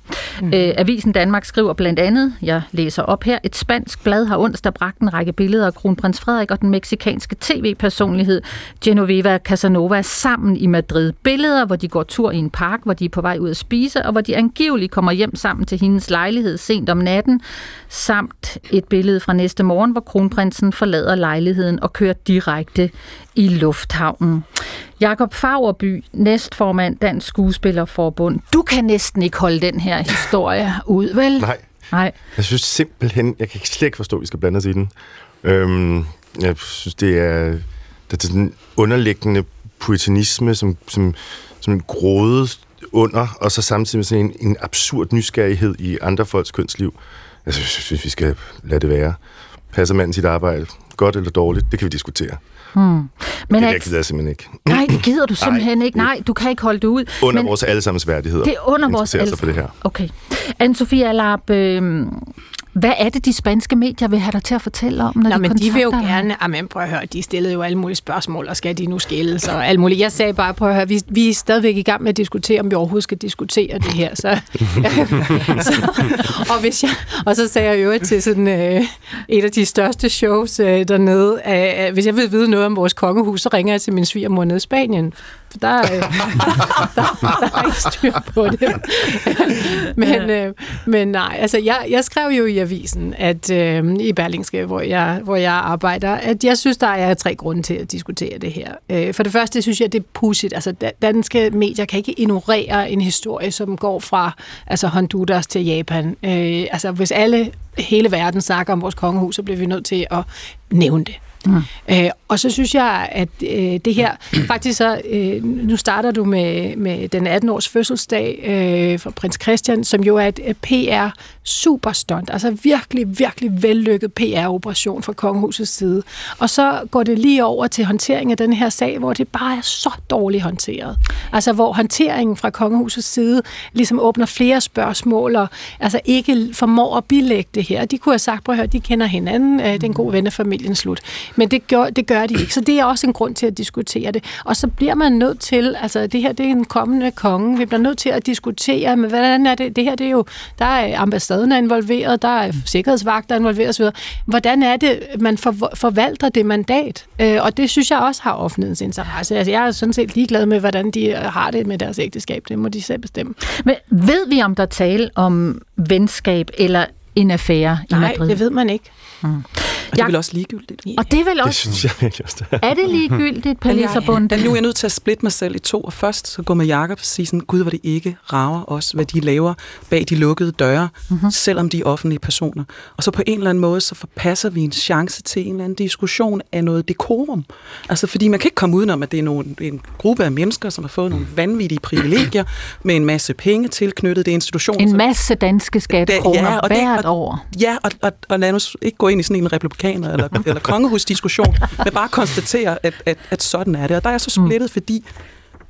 Speaker 2: Mm. Øh, Avisen Danmark skriver blandt andet, jeg læser op her, et spansk blad har onsdag bragt en række billeder af kronprins Frederik og den meksikanske tv-personlighed Genoveva Casanova sammen i Madrid. Billeder, hvor de går tur i en park, hvor de er på vej ud at spise, og hvor de angiveligt kommer hjem sammen til hendes lejlighed sent om natten, samt et billede fra næste morgen, hvor kronprinsen forlader lejligheden og kører direkte i lufthavnen. Jakob Fagerby, næstformand Dansk Skuespillerforbund. Du kan næsten ikke holde den her historie ud, vel?
Speaker 7: Nej.
Speaker 2: Nej.
Speaker 7: Jeg synes simpelthen, jeg kan slet ikke forstå, at vi skal blande os i den. Øhm, jeg synes, det er, det er den underliggende puritanisme, som, som, som en gråde under, og så samtidig med sådan en, en absurd nysgerrighed i andre folks kønsliv. Jeg synes, jeg synes, vi skal lade det være. Passer manden sit arbejde godt eller dårligt, det kan vi diskutere. Hmm. Men det, gider jeg simpelthen ikke.
Speaker 2: Nej, det gider du simpelthen Nej, ikke. Nej, du kan ikke holde det ud.
Speaker 7: Under men... vores allesammens værdighed.
Speaker 2: Det er under vores
Speaker 7: alle... for det her.
Speaker 2: Okay. Anne-Sophie Allarp, øh, hvad er det, de spanske medier vil have dig til at fortælle om, når
Speaker 8: Nå,
Speaker 2: de
Speaker 8: men de vil jo gerne... Jamen, prøv at høre, de stillede jo alle mulige spørgsmål, og skal de nu skilles og alt muligt. Jeg sagde bare, prøv at høre, vi, vi er stadigvæk i gang med at diskutere, om vi overhovedet skal diskutere det her. Så, så, og, hvis jeg, og så sagde jeg jo til sådan, øh, et af de største shows øh, dernede. Øh, hvis jeg vil vide noget om vores kongehus, så ringer jeg til min svigermor nede i Spanien. For der, øh, der, der er ikke styr på det. men, øh, men nej, altså jeg, jeg skrev jo i avisen, at øh, i Berlingske, hvor jeg, hvor jeg arbejder, at jeg synes, der er tre grunde til at diskutere det her. Øh, for det første synes jeg, det er pudsigt. Altså danske medier kan ikke ignorere en historie, som går fra altså Honduras til Japan. Øh, altså hvis alle hele verden snakker om vores kongehus, så bliver vi nødt til at nævne det. Mm. Øh, og så synes jeg, at øh, det her, faktisk så, øh, nu starter du med, med den 18-års fødselsdag øh, for prins Christian, som jo er et PR superstunt, altså virkelig, virkelig vellykket PR-operation fra kongehusets side. Og så går det lige over til håndtering af den her sag, hvor det bare er så dårligt håndteret. Altså hvor håndteringen fra kongehusets side ligesom åbner flere spørgsmål, og altså ikke formår at bilægge det her. De kunne have sagt, prøv at høre, de kender hinanden, øh, det er en god ven af familien, slut. Men det gør, det gør de ikke, så det er også en grund til at diskutere det. Og så bliver man nødt til, altså det her det er en kommende konge, vi bliver nødt til at diskutere, men hvordan er det, det her det er jo, der er ambassaden er involveret, der er sikkerhedsvagter involveret osv. Hvordan er det, man for, forvalter det mandat? Øh, og det synes jeg også har offentlighedens interesse. Altså jeg er sådan set ligeglad med, hvordan de har det med deres ægteskab. Det må de selv bestemme.
Speaker 2: Men ved vi, om der tale om venskab eller en affære
Speaker 8: i Madrid? Nej, det ved man ikke.
Speaker 9: Mm. Og det er vel også ligegyldigt.
Speaker 2: Og det er vel også...
Speaker 7: Det synes jeg virkelig også.
Speaker 2: er det ligegyldigt, Pelle Sabund?
Speaker 9: Den nu er jeg nødt til at splitte mig selv i to, og først så går med Jacob og sige sådan, gud, hvor det ikke rager os, hvad de laver bag de lukkede døre, mm-hmm. selvom de er offentlige personer. Og så på en eller anden måde, så forpasser vi en chance til en eller anden diskussion af noget dekorum. Altså, fordi man kan ikke komme udenom, at det er nogle, en gruppe af mennesker, som har fået nogle vanvittige privilegier, med en masse penge tilknyttet. Det er institutioner.
Speaker 2: En masse danske skattekroner ja, og hvert det, og, år.
Speaker 9: Ja, og, og, og lad os ikke gå ind i sådan en republikaner- eller, eller kongehusdiskussion, men bare konstatere, at, at, at sådan er det. Og der er jeg så splittet, mm. fordi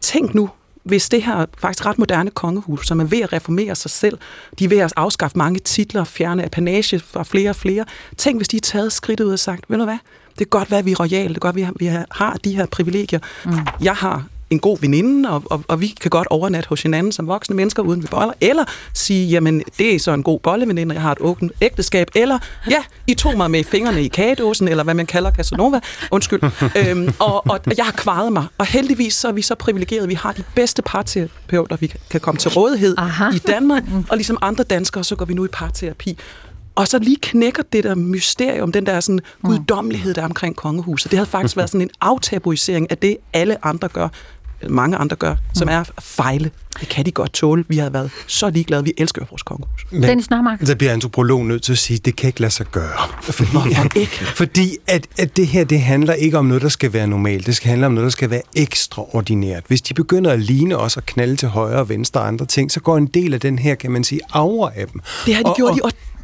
Speaker 9: tænk nu, hvis det her faktisk ret moderne kongehus, som er ved at reformere sig selv, de er ved at afskaffe mange titler, fjerne apanage fra flere og flere. Tænk, hvis de er taget skridtet ud og sagt, ved du hvad, det kan godt være, at vi er royale, det kan godt være, at vi har de her privilegier. Mm. Jeg har en god veninde, og, og, og vi kan godt overnatte hos hinanden som voksne mennesker, uden vi boller, eller sige, jamen, det er så en god bolleveninde, jeg har et åbent ægteskab, eller, ja, I tog mig med fingrene i kagedåsen, eller hvad man kalder Casanova, undskyld, øhm, og, og jeg har kvaret mig, og heldigvis så er vi så privilegerede, vi har de bedste parterapeuter, vi kan komme til rådighed Aha. i Danmark, og ligesom andre danskere, så går vi nu i parterapi. Og så lige knækker det der mysterium, den der sådan guddommelighed, der er omkring kongehuset. Det havde faktisk været sådan en aftabuisering af det, alle andre gør mange andre gør, som er at fejle. Det kan de godt tåle. Vi har været så ligeglade. Vi elsker vores kongehus.
Speaker 2: Men Dennis Nørmark.
Speaker 6: Så bliver antropolog nødt til at sige, at det kan ikke lade sig gøre.
Speaker 9: Fordi, Hvorfor ikke?
Speaker 6: Fordi at, at det her, det handler ikke om noget, der skal være normalt. Det skal handle om noget, der skal være ekstraordinært. Hvis de begynder at ligne os og knalde til højre og venstre og andre ting, så går en del af den her, kan man sige, aura af dem.
Speaker 9: Det har de og, gjort og, i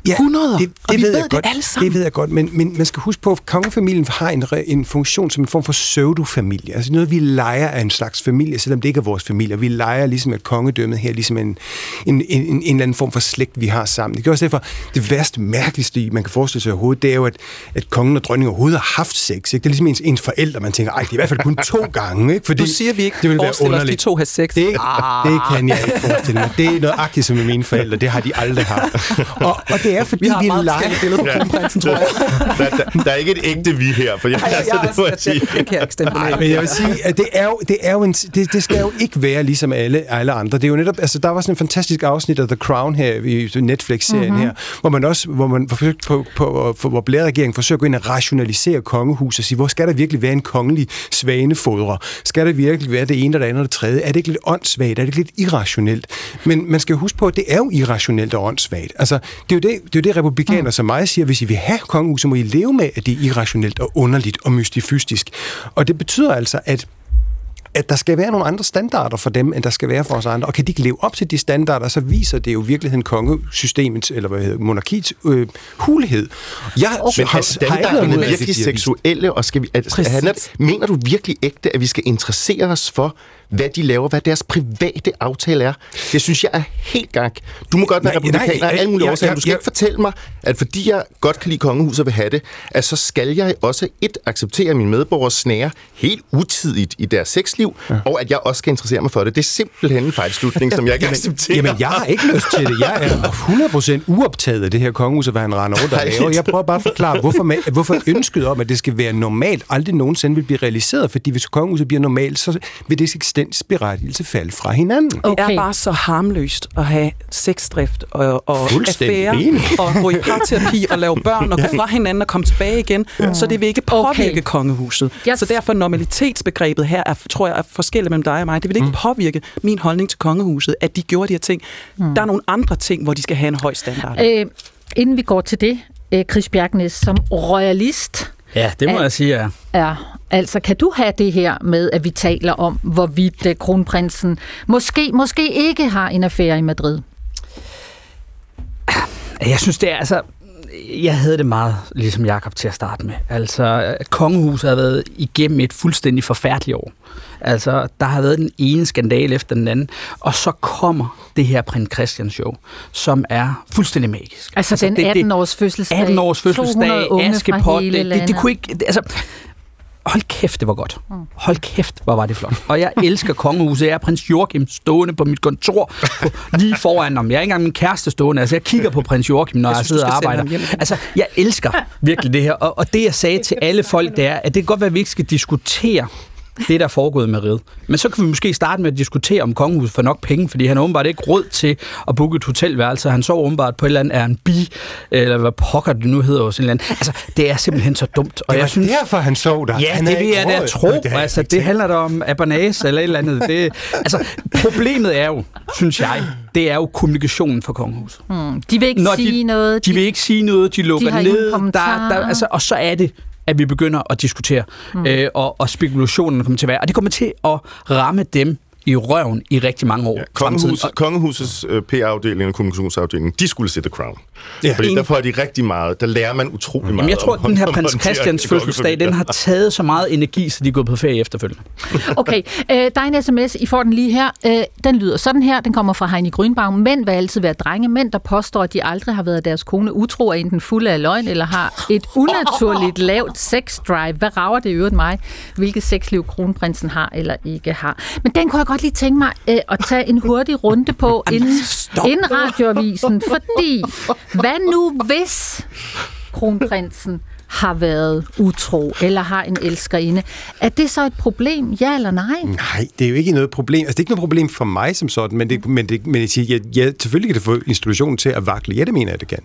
Speaker 9: Ja, 100, det, det,
Speaker 6: og vi
Speaker 9: ved,
Speaker 6: ved
Speaker 9: jeg
Speaker 6: det godt,
Speaker 9: alle sammen.
Speaker 6: Det ved jeg godt, men, men man skal huske på, at kongefamilien har en, en funktion som en form for pseudo-familie. Altså noget, vi leger af en slags familie, selvom det ikke er vores familie. Vi leger ligesom et kongedømmet her, ligesom en, en, en, en, en eller anden form for slægt, vi har sammen. Det er også derfor, det værste, mærkeligste, man kan forestille sig overhovedet, det er jo, at, at kongen og dronningen overhovedet har haft sex. Ikke? Det er ligesom ens, ens forældre, man tænker, ej, det er i hvert fald kun to gange. Ikke?
Speaker 9: Fordi du siger, vi ikke det vil forestiller os, de to har sex.
Speaker 6: Det, ah. det kan jeg ikke forestille mig. Det er noget agtigt som med mine forældre. Det har de aldrig haft. Og, og det er, fordi vi, vi leger
Speaker 9: forskellige billeder på kronprinsen, tror jeg.
Speaker 7: der, der, der, er ikke et ægte vi her, for jeg, Ej, altså, det må jeg sige.
Speaker 9: Det, det kan jeg ikke stemme
Speaker 6: Nej, men jeg vil sige, at det er jo, det er jo en, det, det skal jo ikke være ligesom alle, alle andre. Det er jo netop, altså der var sådan en fantastisk afsnit af The Crown her i Netflix-serien mm-hmm. her, hvor man også, hvor man forsøgte på, på, på hvor Blair-regeringen forsøger at gå ind og rationalisere kongehuset og sige, hvor skal der virkelig være en kongelig svanefodrer? Skal der virkelig være det ene, og det andet og det tredje? Er det ikke lidt åndssvagt? Er det ikke lidt irrationelt? Men man skal huske på, at det er jo irrationelt og åndssvagt. Altså, det er jo det, det, er jo det republikaner mm. som mig siger, hvis I vil have kongehus, så må I leve med, at det er irrationelt og underligt og mystifystisk. Og det betyder altså, at at der skal være nogle andre standarder for dem, end der skal være for os andre. Og kan de ikke leve op til de standarder, så viser det jo i virkeligheden kongesystemets, eller hvad hedder monarkiets øh, hulighed.
Speaker 7: Jeg okay. Men har, standarderne har virkelig seksuelle, og skal vi, at, at, mener du virkelig ægte, at vi skal interessere os for, hvad de laver, hvad deres private aftale er. Det synes jeg er helt gang. Du må godt være republikaner af alle mulige årsager. Du skal ikke fortælle mig, at fordi jeg godt kan lide kongehuset og vil have det, at så skal jeg også et acceptere mine medborgers snære helt utidigt i deres sexliv, liv, ja. og at jeg også skal interessere mig for det. Det er simpelthen en fejlslutning, som jeg ikke accepterer.
Speaker 6: Jamen, jeg har ikke lyst til det. Jeg er 100% uoptaget af det her kongehus, og hvad han render rundt og laver. Jeg prøver bare at forklare, hvorfor, man, hvorfor ønsket om, at det skal være normalt, aldrig nogensinde vil blive realiseret. Fordi hvis kongehuset bliver normalt, så vil det eksistensberettigelse falde fra hinanden.
Speaker 9: Okay. Det er bare så harmløst at have sexdrift og, og affære, og gå i parterapi og lave børn og gå fra hinanden og komme tilbage igen, mm. så det vil ikke påvirke okay. kongehuset.
Speaker 2: Yes.
Speaker 9: Så derfor normalitetsbegrebet her er, tror jeg er forskelligt mellem dig og mig. Det vil ikke mm. påvirke min holdning til kongehuset, at de gjorde de her ting. Mm. Der er nogle andre ting, hvor de skal have en høj standard.
Speaker 2: Øh, inden vi går til det, øh, Chris Bjergnes, som royalist,
Speaker 10: Ja, det må
Speaker 2: Er-
Speaker 10: jeg sige, ja.
Speaker 2: Ja, altså kan du have det her med, at vi taler om, hvorvidt øh, kronprinsen måske, måske ikke har en affære i Madrid?
Speaker 10: Jeg synes, det er altså... Jeg havde det meget ligesom Jakob til at starte med. Altså, kongehuset har været igennem et fuldstændig forfærdeligt år. Altså, der har været den ene skandale efter den anden, og så kommer det her prins Christian show, som er fuldstændig magisk.
Speaker 2: Altså, altså den 18-års fødselsdag.
Speaker 10: 18 års fødselsdag,
Speaker 2: 200 unge fra
Speaker 10: Askepot, det, det, det kunne ikke... Altså, hold kæft, det var godt. Hold kæft, hvor var det flot. Og jeg elsker kongehuset. Jeg er prins Joachim stående på mit kontor på, lige foran ham. Jeg er ikke engang min kæreste stående. Altså, jeg kigger på prins Joachim, når
Speaker 9: Jeg
Speaker 10: jeg,
Speaker 9: synes,
Speaker 10: sidder og arbejder. Altså, jeg elsker virkelig det her. Og, og det, jeg sagde til alle folk, det er, at det kan godt være, at vi ikke skal diskutere det, der er foregået med Rid. Men så kan vi måske starte med at diskutere, om kongehuset får nok penge, fordi han har åbenbart ikke råd til at booke et hotelværelse. Han sover åbenbart på et eller andet Airbnb, eller hvad pokker det nu hedder hos en eller anden. Altså, det er simpelthen så dumt. Og
Speaker 6: Det var
Speaker 10: jeg synes,
Speaker 6: derfor, han sov der.
Speaker 10: Ja,
Speaker 6: Han
Speaker 10: det
Speaker 6: er
Speaker 10: vil jeg da tro.
Speaker 6: Det
Speaker 10: Altså, det handler da om abanase eller et eller andet. Det, altså, problemet er jo, synes jeg, det er jo kommunikationen for kongehuset.
Speaker 2: Hmm. De vil ikke
Speaker 10: Når
Speaker 2: sige
Speaker 10: de,
Speaker 2: noget.
Speaker 10: De vil ikke sige noget, de lukker
Speaker 2: har ingen
Speaker 10: ned. Der, der, altså, og så er det, at vi begynder at diskutere, mm. øh, og, og spekulationen kommer til at være. Og det kommer til at ramme dem i røven i rigtig mange år. Ja,
Speaker 7: Kongehus, kongehusets øh, PR-afdeling og kommunikationsafdeling, de skulle sætte crown.
Speaker 10: Ja.
Speaker 7: Fordi
Speaker 10: Enig.
Speaker 7: der får de rigtig meget, der lærer man utrolig meget.
Speaker 10: Jamen, jeg tror,
Speaker 7: om-
Speaker 10: at den her prins Christians fødselsdag, den har taget så meget energi, så de er gået på ferie efterfølgende.
Speaker 2: Okay, øh, der er en sms, I får den lige her. Øh, den lyder sådan her, den kommer fra Heini Grønbaum. Mænd vil altid være drenge. Mænd, der påstår, at de aldrig har været deres kone utro, er enten fulde af løgn, eller har et unaturligt lavt sex-drive. Hvad rager det i øvrigt mig? Hvilket sexliv kronprinsen har eller ikke har. Men den kunne jeg godt lige tænke mig øh, at tage en hurtig runde på inden, inden radioavisen, fordi hvad nu hvis kronprinsen har været utro eller har en elskerinde. Er det så et problem, ja eller nej?
Speaker 6: Nej, det er jo ikke noget problem. Altså, det er ikke noget problem for mig som sådan, men, det, men, det, men jeg siger, ja, ja, selvfølgelig kan det få institutionen til at vakle. Ja, det mener jeg, det kan.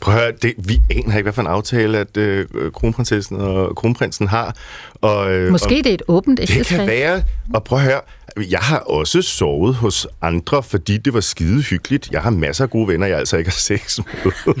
Speaker 7: Prøv at høre, det, vi aner ikke, hvad for en aftale, at øh, kronprinsessen og kronprinsen har. Og, øh,
Speaker 2: Måske
Speaker 7: og
Speaker 2: det er et åbent
Speaker 7: Det
Speaker 2: ægteskab.
Speaker 7: kan være. Og prøv at høre, jeg har også sovet hos andre, fordi det var skide hyggeligt. Jeg har masser af gode venner, jeg altså ikke har sex med.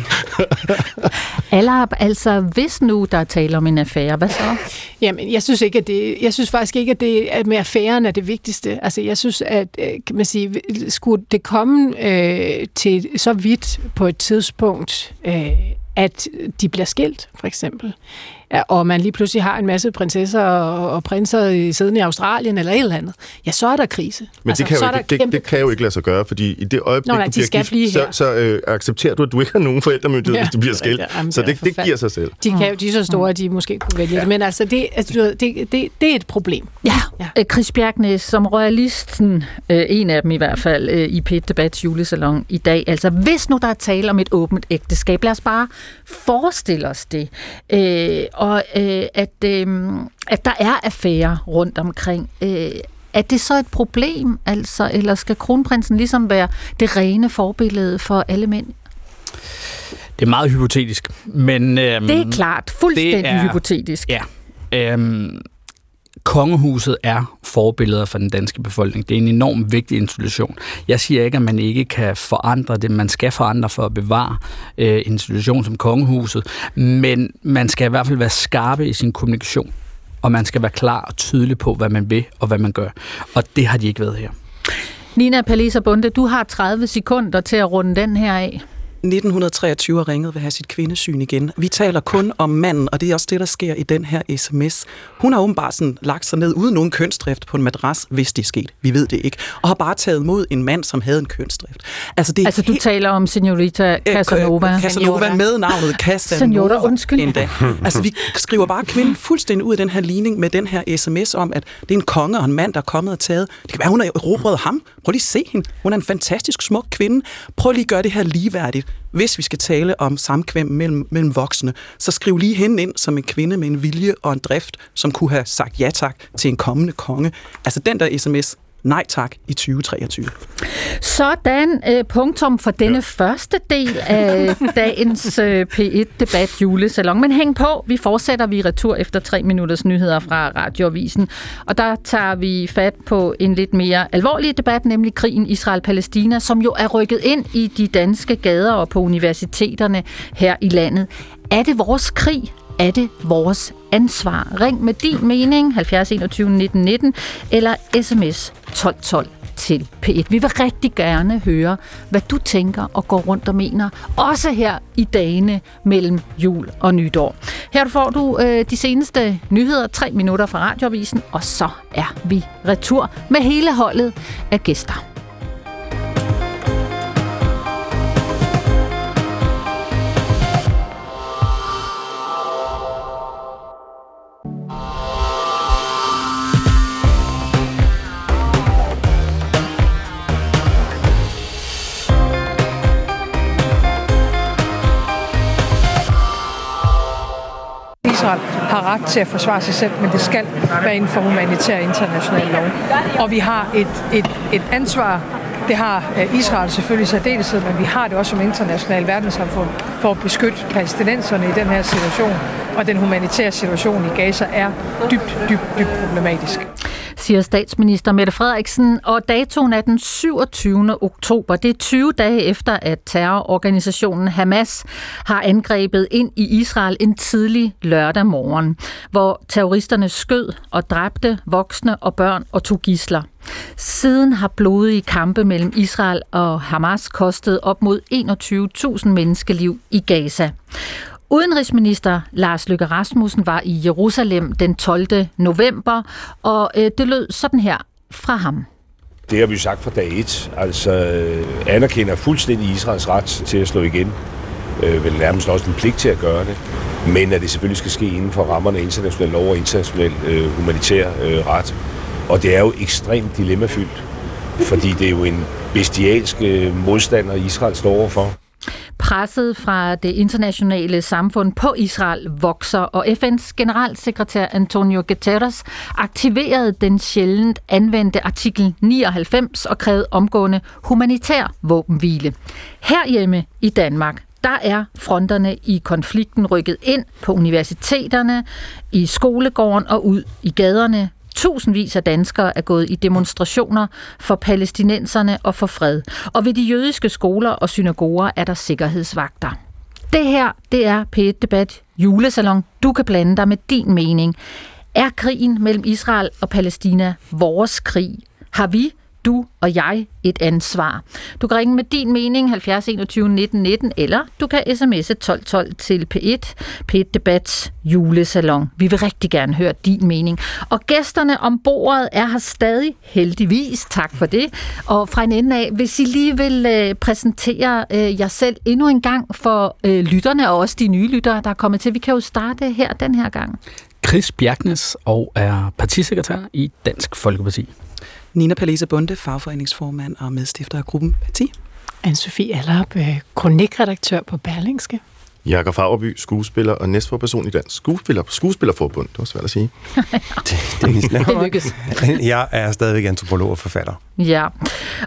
Speaker 2: Allarp, altså hvis nu der er tale om en affære, hvad så?
Speaker 8: Jamen, jeg synes ikke, at det, jeg synes faktisk ikke, at det at med affæren er det vigtigste. Altså, jeg synes, at øh, kan man sige, skulle det komme øh, til så vidt på et tidspunkt, øh, at de bliver skilt, for eksempel, ja, og man lige pludselig har en masse prinsesser og, og prinser i siddende i Australien eller et eller andet, ja, så er der krise.
Speaker 7: Men altså, det, kan
Speaker 8: så
Speaker 7: jo
Speaker 8: der
Speaker 7: ikke, det, det kan jo ikke lade sig gøre, fordi i det øjeblik,
Speaker 8: Nå, nej,
Speaker 7: du
Speaker 8: de
Speaker 7: bliver
Speaker 8: skal
Speaker 7: gift,
Speaker 8: blive
Speaker 7: så, så øh, accepterer du, at du ikke har nogen forældremyndighed,
Speaker 8: Ja,
Speaker 7: hvis du bliver
Speaker 8: er
Speaker 7: skilt.
Speaker 8: Jamen,
Speaker 7: så
Speaker 8: det
Speaker 7: det, giver sig selv.
Speaker 8: De, kan jo, de er så store, at de måske kunne vælge ja. det. Men altså, det, altså, det, det, det er et problem.
Speaker 2: Ja, ja. Chris Bjergnes som royalisten, øh, en af dem i hvert fald, øh, i Pet Debats julesalon i dag. Altså, hvis nu der er tale om et åbent ægteskab, lad os bare forestille os det. Øh, og øh, at, øh, at der er affærer rundt omkring. Øh, er det så et problem, altså, eller skal kronprinsen ligesom være det rene forbillede for alle mænd?
Speaker 10: Det er meget hypotetisk, men... Øhm,
Speaker 2: Det er klart, fuldstændig hypotetisk.
Speaker 10: Ja. Øhm, kongehuset er forbilleder for den danske befolkning. Det er en enormt vigtig institution. Jeg siger ikke, at man ikke kan forandre det. Man skal forandre for at bevare øh, en institution som kongehuset, men man skal i hvert fald være skarpe i sin kommunikation, og man skal være klar og tydelig på, hvad man vil og hvad man gør. Og det har de ikke været her.
Speaker 2: Nina Palisa Bunde, du har 30 sekunder til at runde den her af.
Speaker 9: 1923 og ringet vil have sit kvindesyn igen. Vi taler kun om manden, og det er også det, der sker i den her sms. Hun har åbenbart sådan lagt sig ned uden nogen kønsdrift på en madras, hvis det er sket. Vi ved det ikke. Og har bare taget imod en mand, som havde en kønsdrift.
Speaker 2: Altså, det altså du taler om Senorita Casanova.
Speaker 9: Øh, Casanova med navnet Casanova.
Speaker 2: Senora, undskyld.
Speaker 9: Endda. Altså, vi skriver bare kvinden fuldstændig ud af den her ligning med den her sms om, at det er en konge og en mand, der er kommet og taget. Det kan være, hun har erobret ham. Prøv lige at se hende. Hun er en fantastisk smuk kvinde. Prøv lige at gøre det her ligeværdigt. Hvis vi skal tale om samkvem mellem, mellem voksne, så skriv lige hende ind som en kvinde med en vilje og en drift, som kunne have sagt ja tak til en kommende konge. Altså den der sms, nej tak i 2023.
Speaker 2: Sådan øh, punktum for denne ja. første del af dagens øh, P1-debat julesalon. Men hæng på, vi fortsætter vi retur efter tre minutters nyheder fra Radioavisen. Og der tager vi fat på en lidt mere alvorlig debat, nemlig krigen Israel-Palæstina, som jo er rykket ind i de danske gader og på universiteterne her i landet. Er det vores krig? Er det vores ansvar? Ring med din mening 70 21 19 19 eller sms 1212 til P1. Vi vil rigtig gerne høre, hvad du tænker og går rundt og mener, også her i dagene mellem jul og nytår. Her får du øh, de seneste nyheder, tre minutter fra Radioavisen, og så er vi retur med hele holdet af gæster.
Speaker 11: Ret til at forsvare sig selv, men det skal være inden for humanitær international lov. Og vi har et, et, et ansvar det har øh, Israel selvfølgelig særdeleshed, men vi har det også som international verdenssamfund for at beskytte palæstinenserne i den her situation. Og den humanitære situation i Gaza er dybt, dybt, dybt problematisk
Speaker 2: siger statsminister Mette Frederiksen, og datoen er den 27. oktober. Det er 20 dage efter, at terrororganisationen Hamas har angrebet ind i Israel en tidlig lørdag morgen, hvor terroristerne skød og dræbte voksne og børn og tog gisler. Siden har blodige kampe mellem Israel og Hamas kostet op mod 21.000 menneskeliv i Gaza. Udenrigsminister Lars Løkke Rasmussen var i Jerusalem den 12. november, og øh, det lød sådan her fra ham.
Speaker 5: Det har vi jo sagt fra dag et. Altså øh, anerkender fuldstændig Israels ret til at slå igen. Øh, vel nærmest også en pligt til at gøre det. Men at det selvfølgelig skal ske inden for rammerne af international lov og international øh, humanitær øh, ret. Og det er jo ekstremt dilemmafyldt, fordi det er jo en bestialsk øh, modstander, Israel står overfor.
Speaker 2: Presset fra det internationale samfund på Israel vokser, og FN's generalsekretær Antonio Guterres aktiverede den sjældent anvendte artikel 99 og krævede omgående humanitær våbenhvile. Herhjemme i Danmark, der er fronterne i konflikten rykket ind på universiteterne, i skolegården og ud i gaderne Tusindvis af danskere er gået i demonstrationer for palæstinenserne og for fred. Og ved de jødiske skoler og synagoger er der sikkerhedsvagter. Det her, det er P1-debat julesalon. Du kan blande dig med din mening. Er krigen mellem Israel og Palæstina vores krig? Har vi du og jeg et ansvar. Du kan ringe med din mening 70 21 19 19, eller du kan sms'e 12 12 til P1, P1 Debats julesalon. Vi vil rigtig gerne høre din mening. Og gæsterne om bordet er her stadig heldigvis. Tak for det. Og fra en ende af, hvis I lige vil øh, præsentere øh, jer selv endnu en gang for øh, lytterne, og også de nye lyttere, der er kommet til. Vi kan jo starte her den her gang.
Speaker 10: Chris Bjergnes og er partisekretær i Dansk Folkeparti.
Speaker 9: Nina Palese Bunde, fagforeningsformand og medstifter af gruppen Parti.
Speaker 8: Anne-Sophie Allerup, øh, kronikredaktør på Berlingske.
Speaker 7: Jakob Fagerby, skuespiller og næstforperson i Dansk Skuespiller, Skuespillerforbund. Det var svært at sige.
Speaker 6: det, det, det lykkes. Jeg er stadigvæk antropolog og forfatter.
Speaker 2: Ja,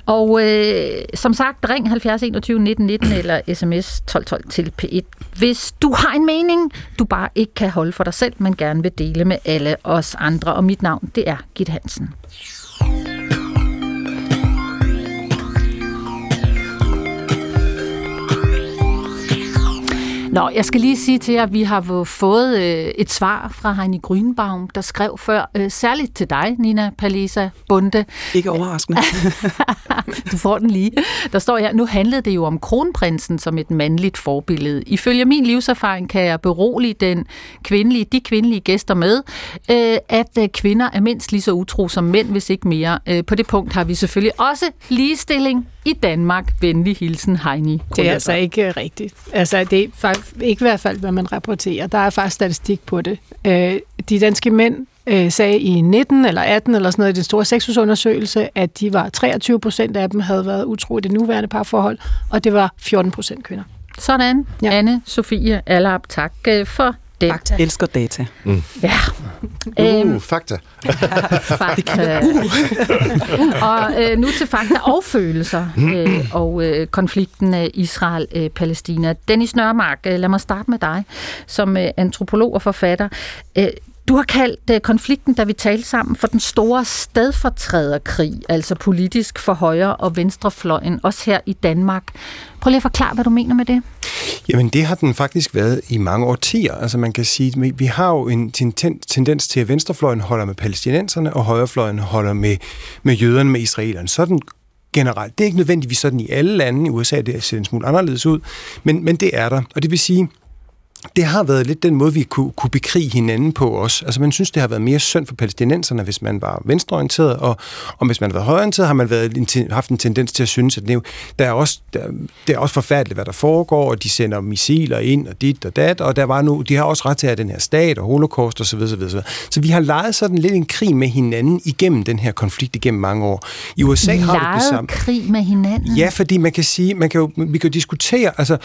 Speaker 2: og øh, som sagt, ring 70 21 19 19 eller sms 12 12 til P1, hvis du har en mening, du bare ikke kan holde for dig selv, men gerne vil dele med alle os andre. Og mit navn, det er Gitte Hansen. Nå, jeg skal lige sige til jer, at vi har fået øh, et svar fra Heini Grünbaum, der skrev før, øh, særligt til dig, Nina Palisa Bunde.
Speaker 9: Ikke overraskende.
Speaker 2: du får den lige. Der står her, nu handlede det jo om kronprinsen som et mandligt forbillede. Ifølge min livserfaring kan jeg berolige den kvindelige, de kvindelige gæster med, øh, at kvinder er mindst lige så utro som mænd, hvis ikke mere. På det punkt har vi selvfølgelig også ligestilling i Danmark. Venlig hilsen, Heini.
Speaker 8: Det er altså ikke rigtigt. Altså, det er faktisk ikke i hvert fald, hvad man rapporterer. Der er faktisk statistik på det. Øh, de danske mænd øh, sagde i 19 eller 18 eller sådan noget i den store sexusundersøgelse, at de var 23 procent af dem havde været utro i det nuværende parforhold, og det var 14 procent kvinder.
Speaker 2: Sådan. Ja. Anne, Sofie Allerab, tak for det.
Speaker 9: Fakta. Elsker data.
Speaker 2: Mm. Ja.
Speaker 7: Uh, øhm, fakta.
Speaker 2: fakta. Uh. og øh, nu til fakta og følelser øh, og øh, konflikten af Israel-Palæstina. Dennis Nørmark, øh, lad mig starte med dig som øh, antropolog og forfatter. Øh, du har kaldt uh, konflikten, da vi talte sammen, for den store stedfortræderkrig, altså politisk for højre- og venstrefløjen, også her i Danmark. Prøv lige at forklare, hvad du mener med det.
Speaker 6: Jamen, det har den faktisk været i mange årtier. Altså, man kan sige, at vi har jo en tendens til, at venstrefløjen holder med palæstinenserne, og højrefløjen holder med, med jøderne, med israelerne. Sådan generelt. Det er ikke nødvendigvis sådan i alle lande. I USA det ser en smule anderledes ud, men, men det er der. Og det vil sige, det har været lidt den måde, vi kunne, kunne bekrige hinanden på os. Altså man synes, det har været mere synd for palæstinenserne, hvis man var venstreorienteret, og, og hvis man har været højreorienteret, har man været, haft en tendens til at synes, at det, der er også, der, det er også forfærdeligt, hvad der foregår, og de sender missiler ind, og dit og dat, og der var nu, de har også ret til at den her stat og holocaust osv. Så, videre, så, videre. så vi har leget sådan lidt en krig med hinanden igennem den her konflikt igennem mange år. I USA har det det samme.
Speaker 2: krig med hinanden?
Speaker 6: Ja, fordi man kan sige, man kan jo, vi kan jo diskutere, altså